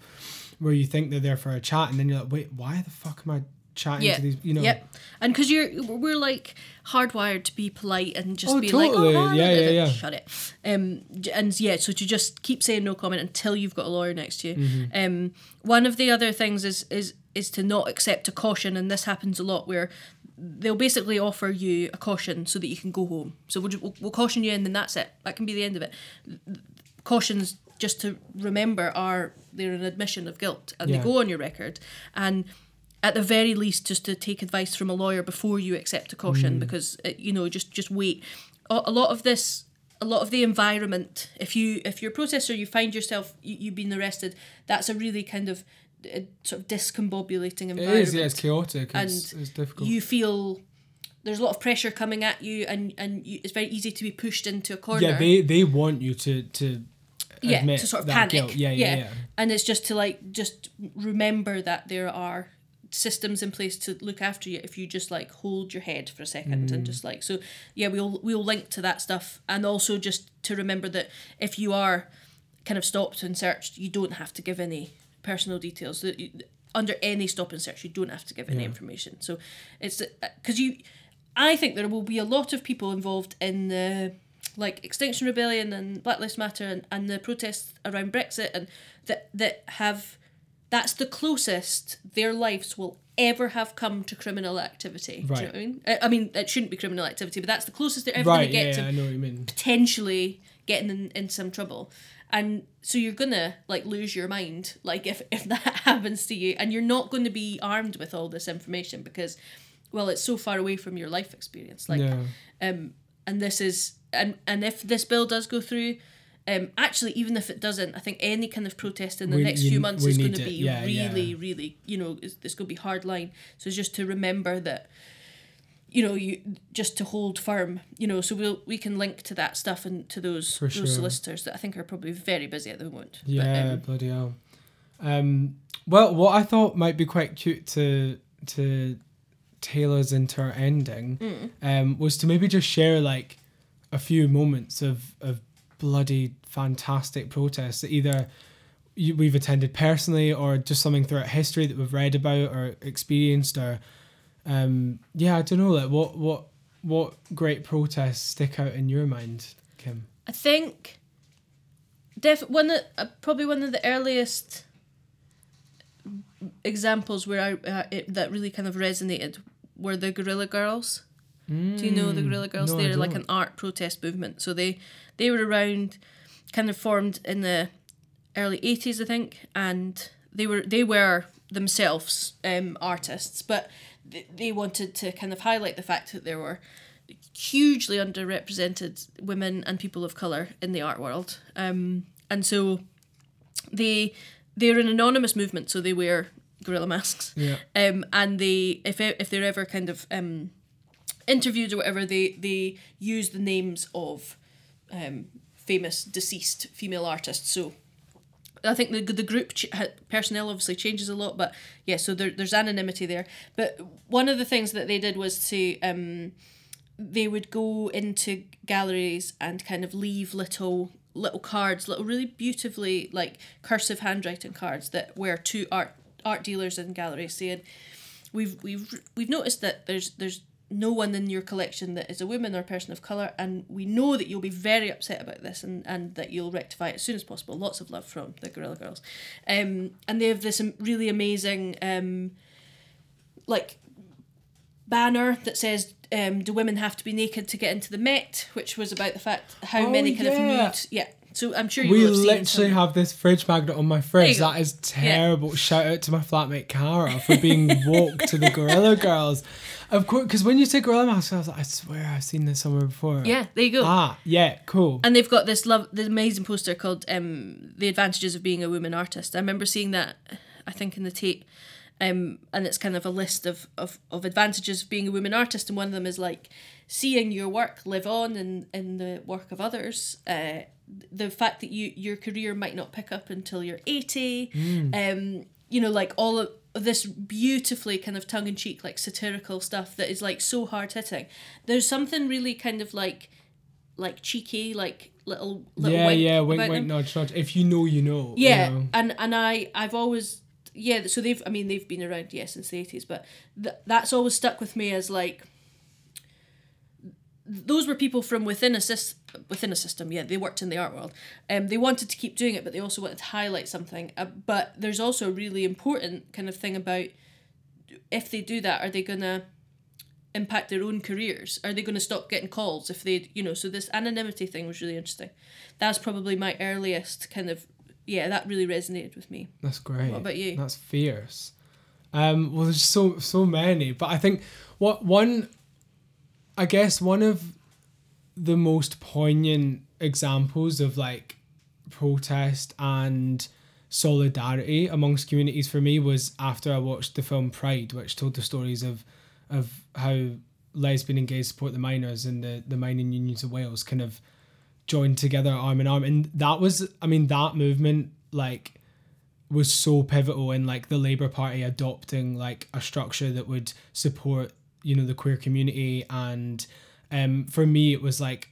where you think they're there for a chat, and then you're like, "Wait, why the fuck am I chatting yeah, to these?" You know. Yep. And because you're, we're like hardwired to be polite and just Oh, be totally. like, oh, Yeah, yeah, yeah. shut it. Um, and yeah, so to just keep saying no comment until you've got a lawyer next to you. Mm-hmm. Um, one of the other things is is is to not accept a caution, and this happens a lot where they'll basically offer you a caution so that you can go home. So we'll, we'll, we'll caution you and then that's it. That can be the end of it. Cautions just to remember are they're an admission of guilt and Yeah. they go on your record and at the very least just to take advice from a lawyer before you accept a caution because uh, you know just just wait a, lot of this a lot of the environment if you if you're a protester you find yourself you, you've been arrested that's a really kind of uh, sort of discombobulating It environment is, yeah, it's chaotic. And it's difficult. you feel there's a lot of pressure coming at you and and you, it's very easy to be pushed into a corner yeah, they they want you to to yeah admit to sort of panic guilt. Yeah, yeah, yeah. and it's just to like just remember that there are systems in place to look after you if you just like hold your head for a second Mm. and just like so yeah we'll we'll link to that stuff and also just to remember that if you are kind of stopped and searched you don't have to give any personal details that you, under any stop and search you don't have to give any Yeah. information so it's because you i think there will be a lot of people involved in the like extinction rebellion and black lives matter and, and the protests around brexit and that that have that's the closest their lives will ever have come to criminal activity. Do you know what I mean? I, I mean, it shouldn't be criminal activity, but that's the closest they're ever right. going to get yeah, to I know what you mean. potentially getting in, in some trouble. And so you're gonna like lose your mind, like if if that happens to you, and you're not going to be armed with all this information because, well, it's so far away from your life experience. Like, yeah. um, and this is and and if this bill does go through, um, actually even if it doesn't, I think any kind of protest in the We- next you- few months is going to be Yeah, yeah. really, really, you know, it's, it's going to be hard line. So it's just to remember that, you know, you just to hold firm, you know. So we'll we can link to that stuff and to those For those sure. solicitors that I think are probably very busy at the moment. But, Yeah, um, bloody hell. Um, well, what I thought might be quite cute to to tailors into our ending Mm. um, was to maybe just share like a few moments of of bloody fantastic protests that either you, we've attended personally or just something throughout history that we've read about or experienced or um, yeah, I don't know. Like what what what great protests stick out in your mind, Kim? I think def- one of, uh, probably one of the earliest examples where I uh, it, that really kind of resonated were the Guerrilla Girls. Do you know the Guerrilla Girls? Mm, no, They're like an art protest movement. So they they were around, kind of formed in the early eighties, I think, and they were they were themselves um, artists, but th- they wanted to kind of highlight the fact that there were hugely underrepresented women and people of color in the art world, um, and so they they're an anonymous movement, so they wear gorilla masks Yeah. um, and they if if they're ever kind of um, interviewed or whatever, they they use the names of um, famous deceased female artists. So I think the the group ch- personnel obviously changes a lot, but yeah, so there, there's anonymity there. But one of the things that they did was to um, they would go into galleries and kind of leave little little cards, little really beautifully like cursive handwriting cards that were to art art dealers in galleries saying, "We've we've we've noticed that there's there's no one in your collection that is a woman or a person of color, and we know that you'll be very upset about this, and and that you'll rectify it as soon as possible. Lots of love from the Guerrilla Girls, um, and they have this really amazing um, like banner that says um, do women have to be naked to get into the Met, which was about the fact how Oh, many kind yeah. of nude yeah. So I'm sure you we literally have this fridge magnet on my fridge. That is terrible. Shout out to my flatmate Cara for being walked to the Guerrilla Girls. Of course, because when you say Gorilla Mask, I was like, I swear I've seen this somewhere before. yeah. There you go. Ah, yeah, cool. And they've got this love, this amazing poster called um, "The Advantages of Being a Woman Artist." I remember seeing that, I think, in the Tate, um, and it's kind of a list of, of of advantages of being a woman artist, and one of them is like seeing your work live on in in the work of others. Uh, the fact that you your career might not pick up until you're eighty. Um, you know, like all of this beautifully kind of tongue in cheek, like satirical stuff that is like so hard hitting. There's something really kind of like like cheeky, like little little yeah, wink yeah, wink, wink, them. nudge, nudge. If you know, you know. you Yeah, know. and and I I've always yeah. So they've I mean they've been around yeah since the eighties, but th- that's always stuck with me as like those were people from within a sys- within a system. Yeah, they worked in the art world. Um, they wanted to keep doing it, but they also wanted to highlight something. Uh, but there's also a really important kind of thing about if they do that, are they gonna impact their own careers? Are they going to stop getting calls if they, you know? So this anonymity thing was really interesting. That's probably my earliest kind of, yeah, that really resonated with me. That's great. What about you? That's fierce. Um, well, there's so so many, but I think what one, I guess one of the most poignant examples of like protest and solidarity amongst communities for me was after I watched the film Pride, which told the stories of of how lesbian and gay support the miners and the, the mining unions of Wales kind of joined together arm in arm. And that was I mean, that movement like was so pivotal in like the Labour Party adopting like a structure that would support, you know, the queer community and um for me it was like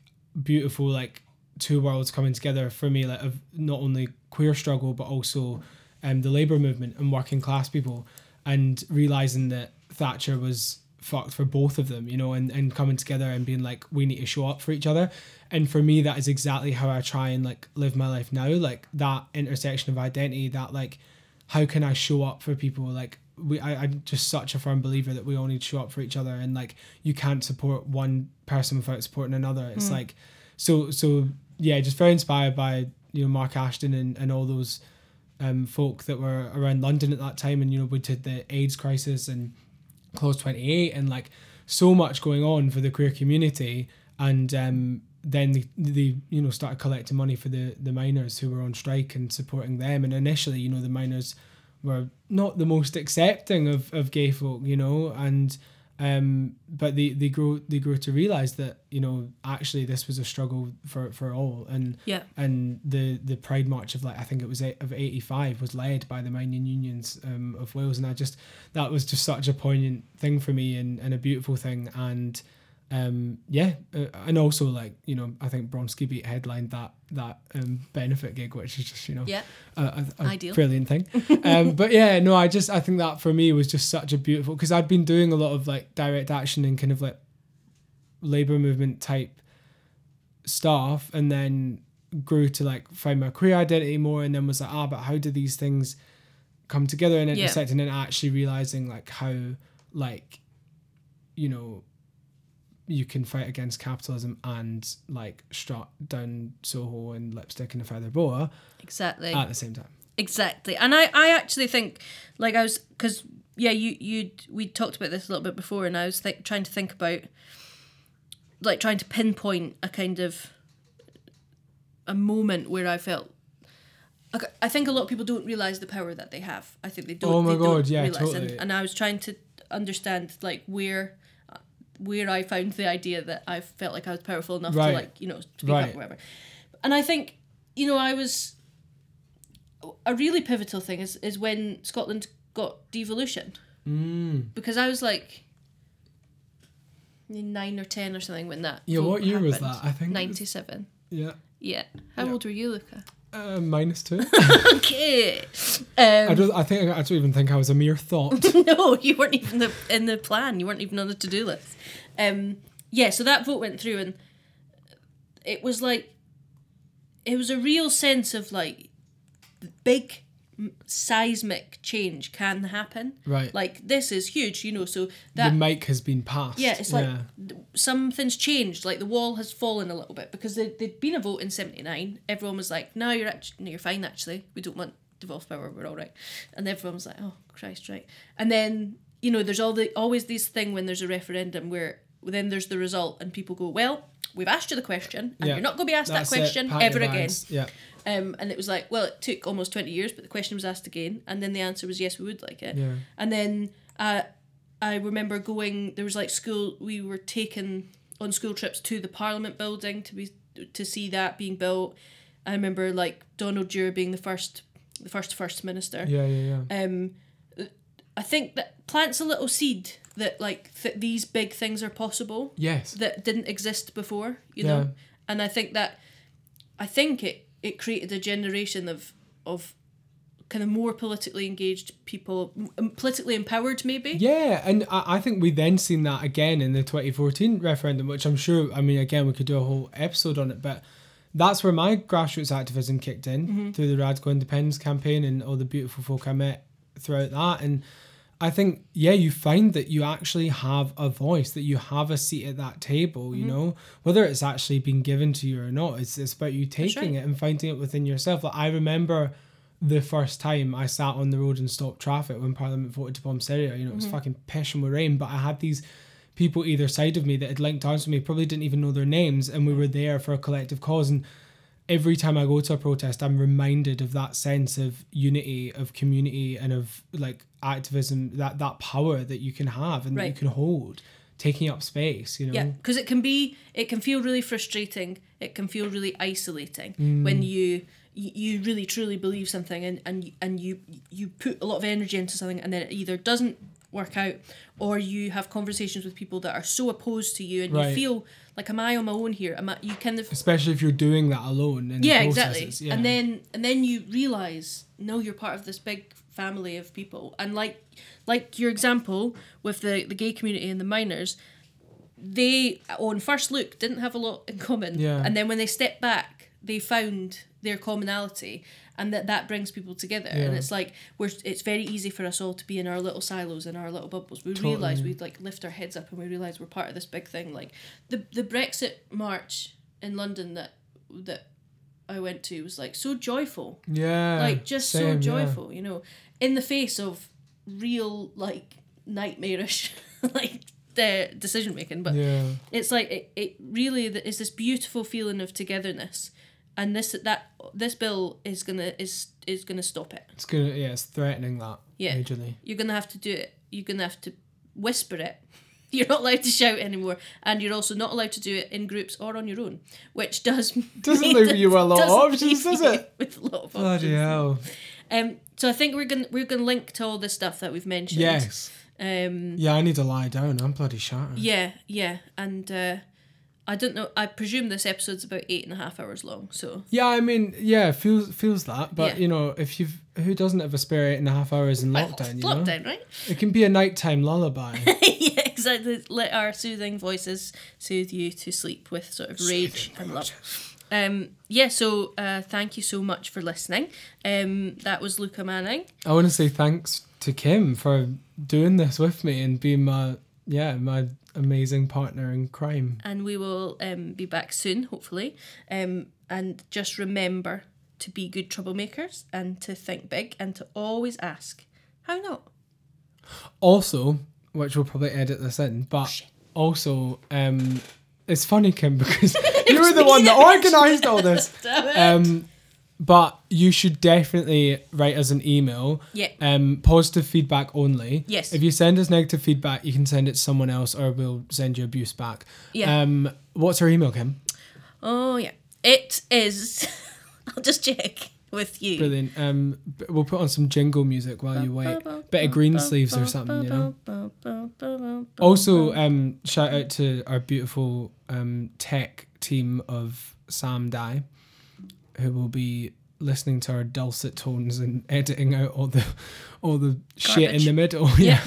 beautiful like two worlds coming together for me like of not only queer struggle but also um the labour movement and working class people and realizing that Thatcher was fucked for both of them, you know, and, and coming together and being like, we need to show up for each other. And for me, that is exactly how I try and like live my life now. Like that intersection of identity, that like, how can I show up for people? Like we, I, I'm just such a firm believer that we all need to show up for each other, and like you can't support one person without supporting another. It's like, so so yeah, just very inspired by you know Mark Ashton and and all those um folk that were around London at that time, and you know we did the AIDS crisis and Clause 28 and like so much going on for the queer community. And um, then they, they you know started collecting money for the the miners who were on strike and supporting them. And initially you know the miners were not the most accepting of, of gay folk you know and um but they they grew they grow to realize that you know actually this was a struggle for for all. And Yeah. and the the pride march of like i think it was eight, of 85 was led by the mining unions um, of wales. And i just that was just such a poignant thing for me and, and a beautiful thing. And um yeah uh, and also like you know i think bronski beat headlined that that um benefit gig which is just you know Yeah. a, a, a Ideal. brilliant thing um but yeah no i just i think that for me was just such a beautiful because i'd been doing a lot of like direct action and kind of like labor movement type stuff and then grew to like find my queer identity more and then was like ah but how do these things come together and Yeah. intersect and then actually realizing like how like you know you can fight against capitalism and like strut down Soho and lipstick and a feather boa Exactly. at the same time. Exactly, and I, I actually think like I was because yeah you you we talked about this a little bit before, and I was think, trying to think about like trying to pinpoint a kind of a moment where I felt. I think a lot of people don't realize the power that they have. I think they don't. Oh my they God, don't yeah, realize. totally. And, and I was trying to understand like where where I found the idea that I felt like I was powerful enough Right. to like you know speak Right. up or whatever. And I think you know I was a really pivotal thing is is when Scotland got devolution Mm. because I was like nine or ten or something when that. Yeah, what year was that? I think ninety seven. Yeah. Yeah. How Yeah. old were you, Luca? Uh, minus two. okay. I Um, don't. I think I don't even think I was a mere thought. no, you weren't even the, in the plan. You weren't even on the to do list. Um, yeah, so that vote went through, and it was like, it was a real sense of like, big seismic change can happen. Right. Like this is huge, you know. So the that mic has been passed. yeah, it's like Yeah. th- something's changed. Like the wall has fallen a little bit because there, there'd been a vote in '79. Everyone was like, "No, you're actually, no, you're fine. Actually, we don't want devolved power. We're all right." And everyone was like, "Oh Christ, right." And then you know, there's all the always this thing when there's a referendum where then there's the result and people go, "Well, we've asked you the question, and Yeah. you're not going to be asked That's that question your ever again." Yeah. Um, and it was like, well, it took almost 20 years, but the question was asked again. And then the answer was, yes, we would like it. Yeah. And then uh, I remember going, there was like school, we were taken on school trips to the Parliament building to be to see that being built. I remember like Donald Dewar being the first, the first First Minister. Yeah. Yeah. Yeah. Um, I think that plants a little seed that like th- these big things are possible yes. that didn't exist before, you Yeah. know. And I think that I think it it created a generation of of kind of more politically engaged people, politically empowered maybe. Yeah, and I, I think we then seen that again in the 2014 referendum, which I'm sure, I mean, again, we could do a whole episode on it, but that's where my grassroots activism kicked in Mm-hmm. through the Radical Independence campaign and all the beautiful folk I met throughout that. And I think yeah, you find that you actually have a voice, that you have a seat at that table. Mm-hmm. You know, whether it's actually been given to you or not, it's it's about you taking it and finding it within yourself. Like I remember the first time I sat on the road and stopped traffic when Parliament voted to bomb Syria. You know, it was fucking pissing with rain, but I had these people either side of me that had linked arms with me, probably didn't even know their names, and we were there for a collective cause. And every time I go to a protest, I'm reminded of that sense of unity, of community, and of like activism, that that power that you can have and that you can hold, taking up space. You know, Yeah, because it can be, it can feel really frustrating. It can feel really isolating Mm. when you you you really truly believe something and and and you you put a lot of energy into something and then it either doesn't work out or you have conversations with people that are so opposed to you and Right. you feel like am I on my own here? Am I, you kind of especially if you're doing that alone. Yeah exactly Yeah. and then and then you realize no you're part of this big family of people and like like your example with the the gay community and the miners they on first look didn't have a lot in common Yeah. and then when they stepped back they found their commonality and that that brings people together. And it's like we're it's very easy for us all to be in our little silos and our little bubbles. We Totally. realize we'd like lift our heads up and we realize we're part of this big thing. Like the the brexit march in london that that i went to was like so joyful. Yeah, like just so same, yeah. joyful you know in the face of real like nightmarish like the decision making but Yeah. it's like it, it really is this beautiful feeling of togetherness and this that this bill is gonna is is gonna stop it It's gonna yeah, it's threatening that Yeah. majorly. you're gonna have to do it you're gonna have to whisper it you're not allowed to shout anymore and you're also not allowed to do it in groups or on your own which does Doesn't leave you a lot of doesn't options, leave does you it? with a lot of Bloody options hell. um so i think we're gonna we're gonna link to all this stuff that we've mentioned Yes. um Yeah, I need to lie down. I'm bloody shattered. yeah yeah and uh I don't know. I presume this episode's about eight and a half hours long. So Yeah, I mean, yeah, feels feels that. But Yeah. you know, if you've who doesn't have a spare eight and a half hours in lockdown, you know? right? It can be a nighttime lullaby. yeah, exactly. Let our soothing voices soothe you to sleep with sort of rage and love. Um, yeah, so uh, thank you so much for listening. Um, that was Luca Manning. I want to say thanks to Kim for doing this with me and being my yeah my amazing partner in crime. and we will um, be back soon, hopefully. Um, and just remember to be good troublemakers and to think big and to always ask, how not? Also, which we'll probably edit this in, but also um, it's funny Kim because you were the one that organised all this. Damn it. Um, but you should definitely write us an email. Yeah. Um, positive feedback only. Yes. If you send us negative feedback, you can send it to someone else, or we'll send you abuse back. Yeah. Um, what's our email, Kim? Oh, yeah. It is. I'll just check with you. Brilliant. Um, we'll put on some jingle music while you wait. Bit of green sleeves or something, you know. Also, um, shout out to our beautiful um, tech team of Sam Dye, who will be listening to our dulcet tones and editing out all the all the shit in the middle. Yeah.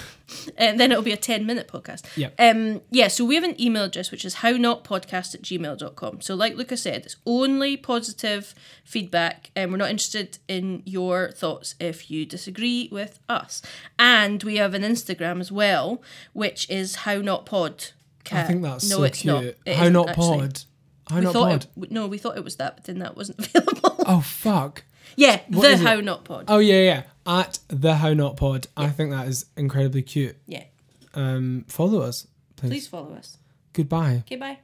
And then it'll be a 10 minute podcast. Yeah. Um, yeah, so we have an email address which is hownotpodcast at gmail.com. So, like Luca said, it's only positive feedback, and we're not interested in your thoughts if you disagree with us. And we have an Instagram as well, which is hownotpod. I think that's no, so it's cute. not. It How not actually. How We not thought pod? it, no, we thought it was that, but then that wasn't available. Oh fuck. yeah, What the is it? How Not Pod. Oh yeah, yeah. At the How Not Pod. I think that is incredibly cute. Yeah, Um, follow us, please. please follow us. Goodbye. Okay, bye.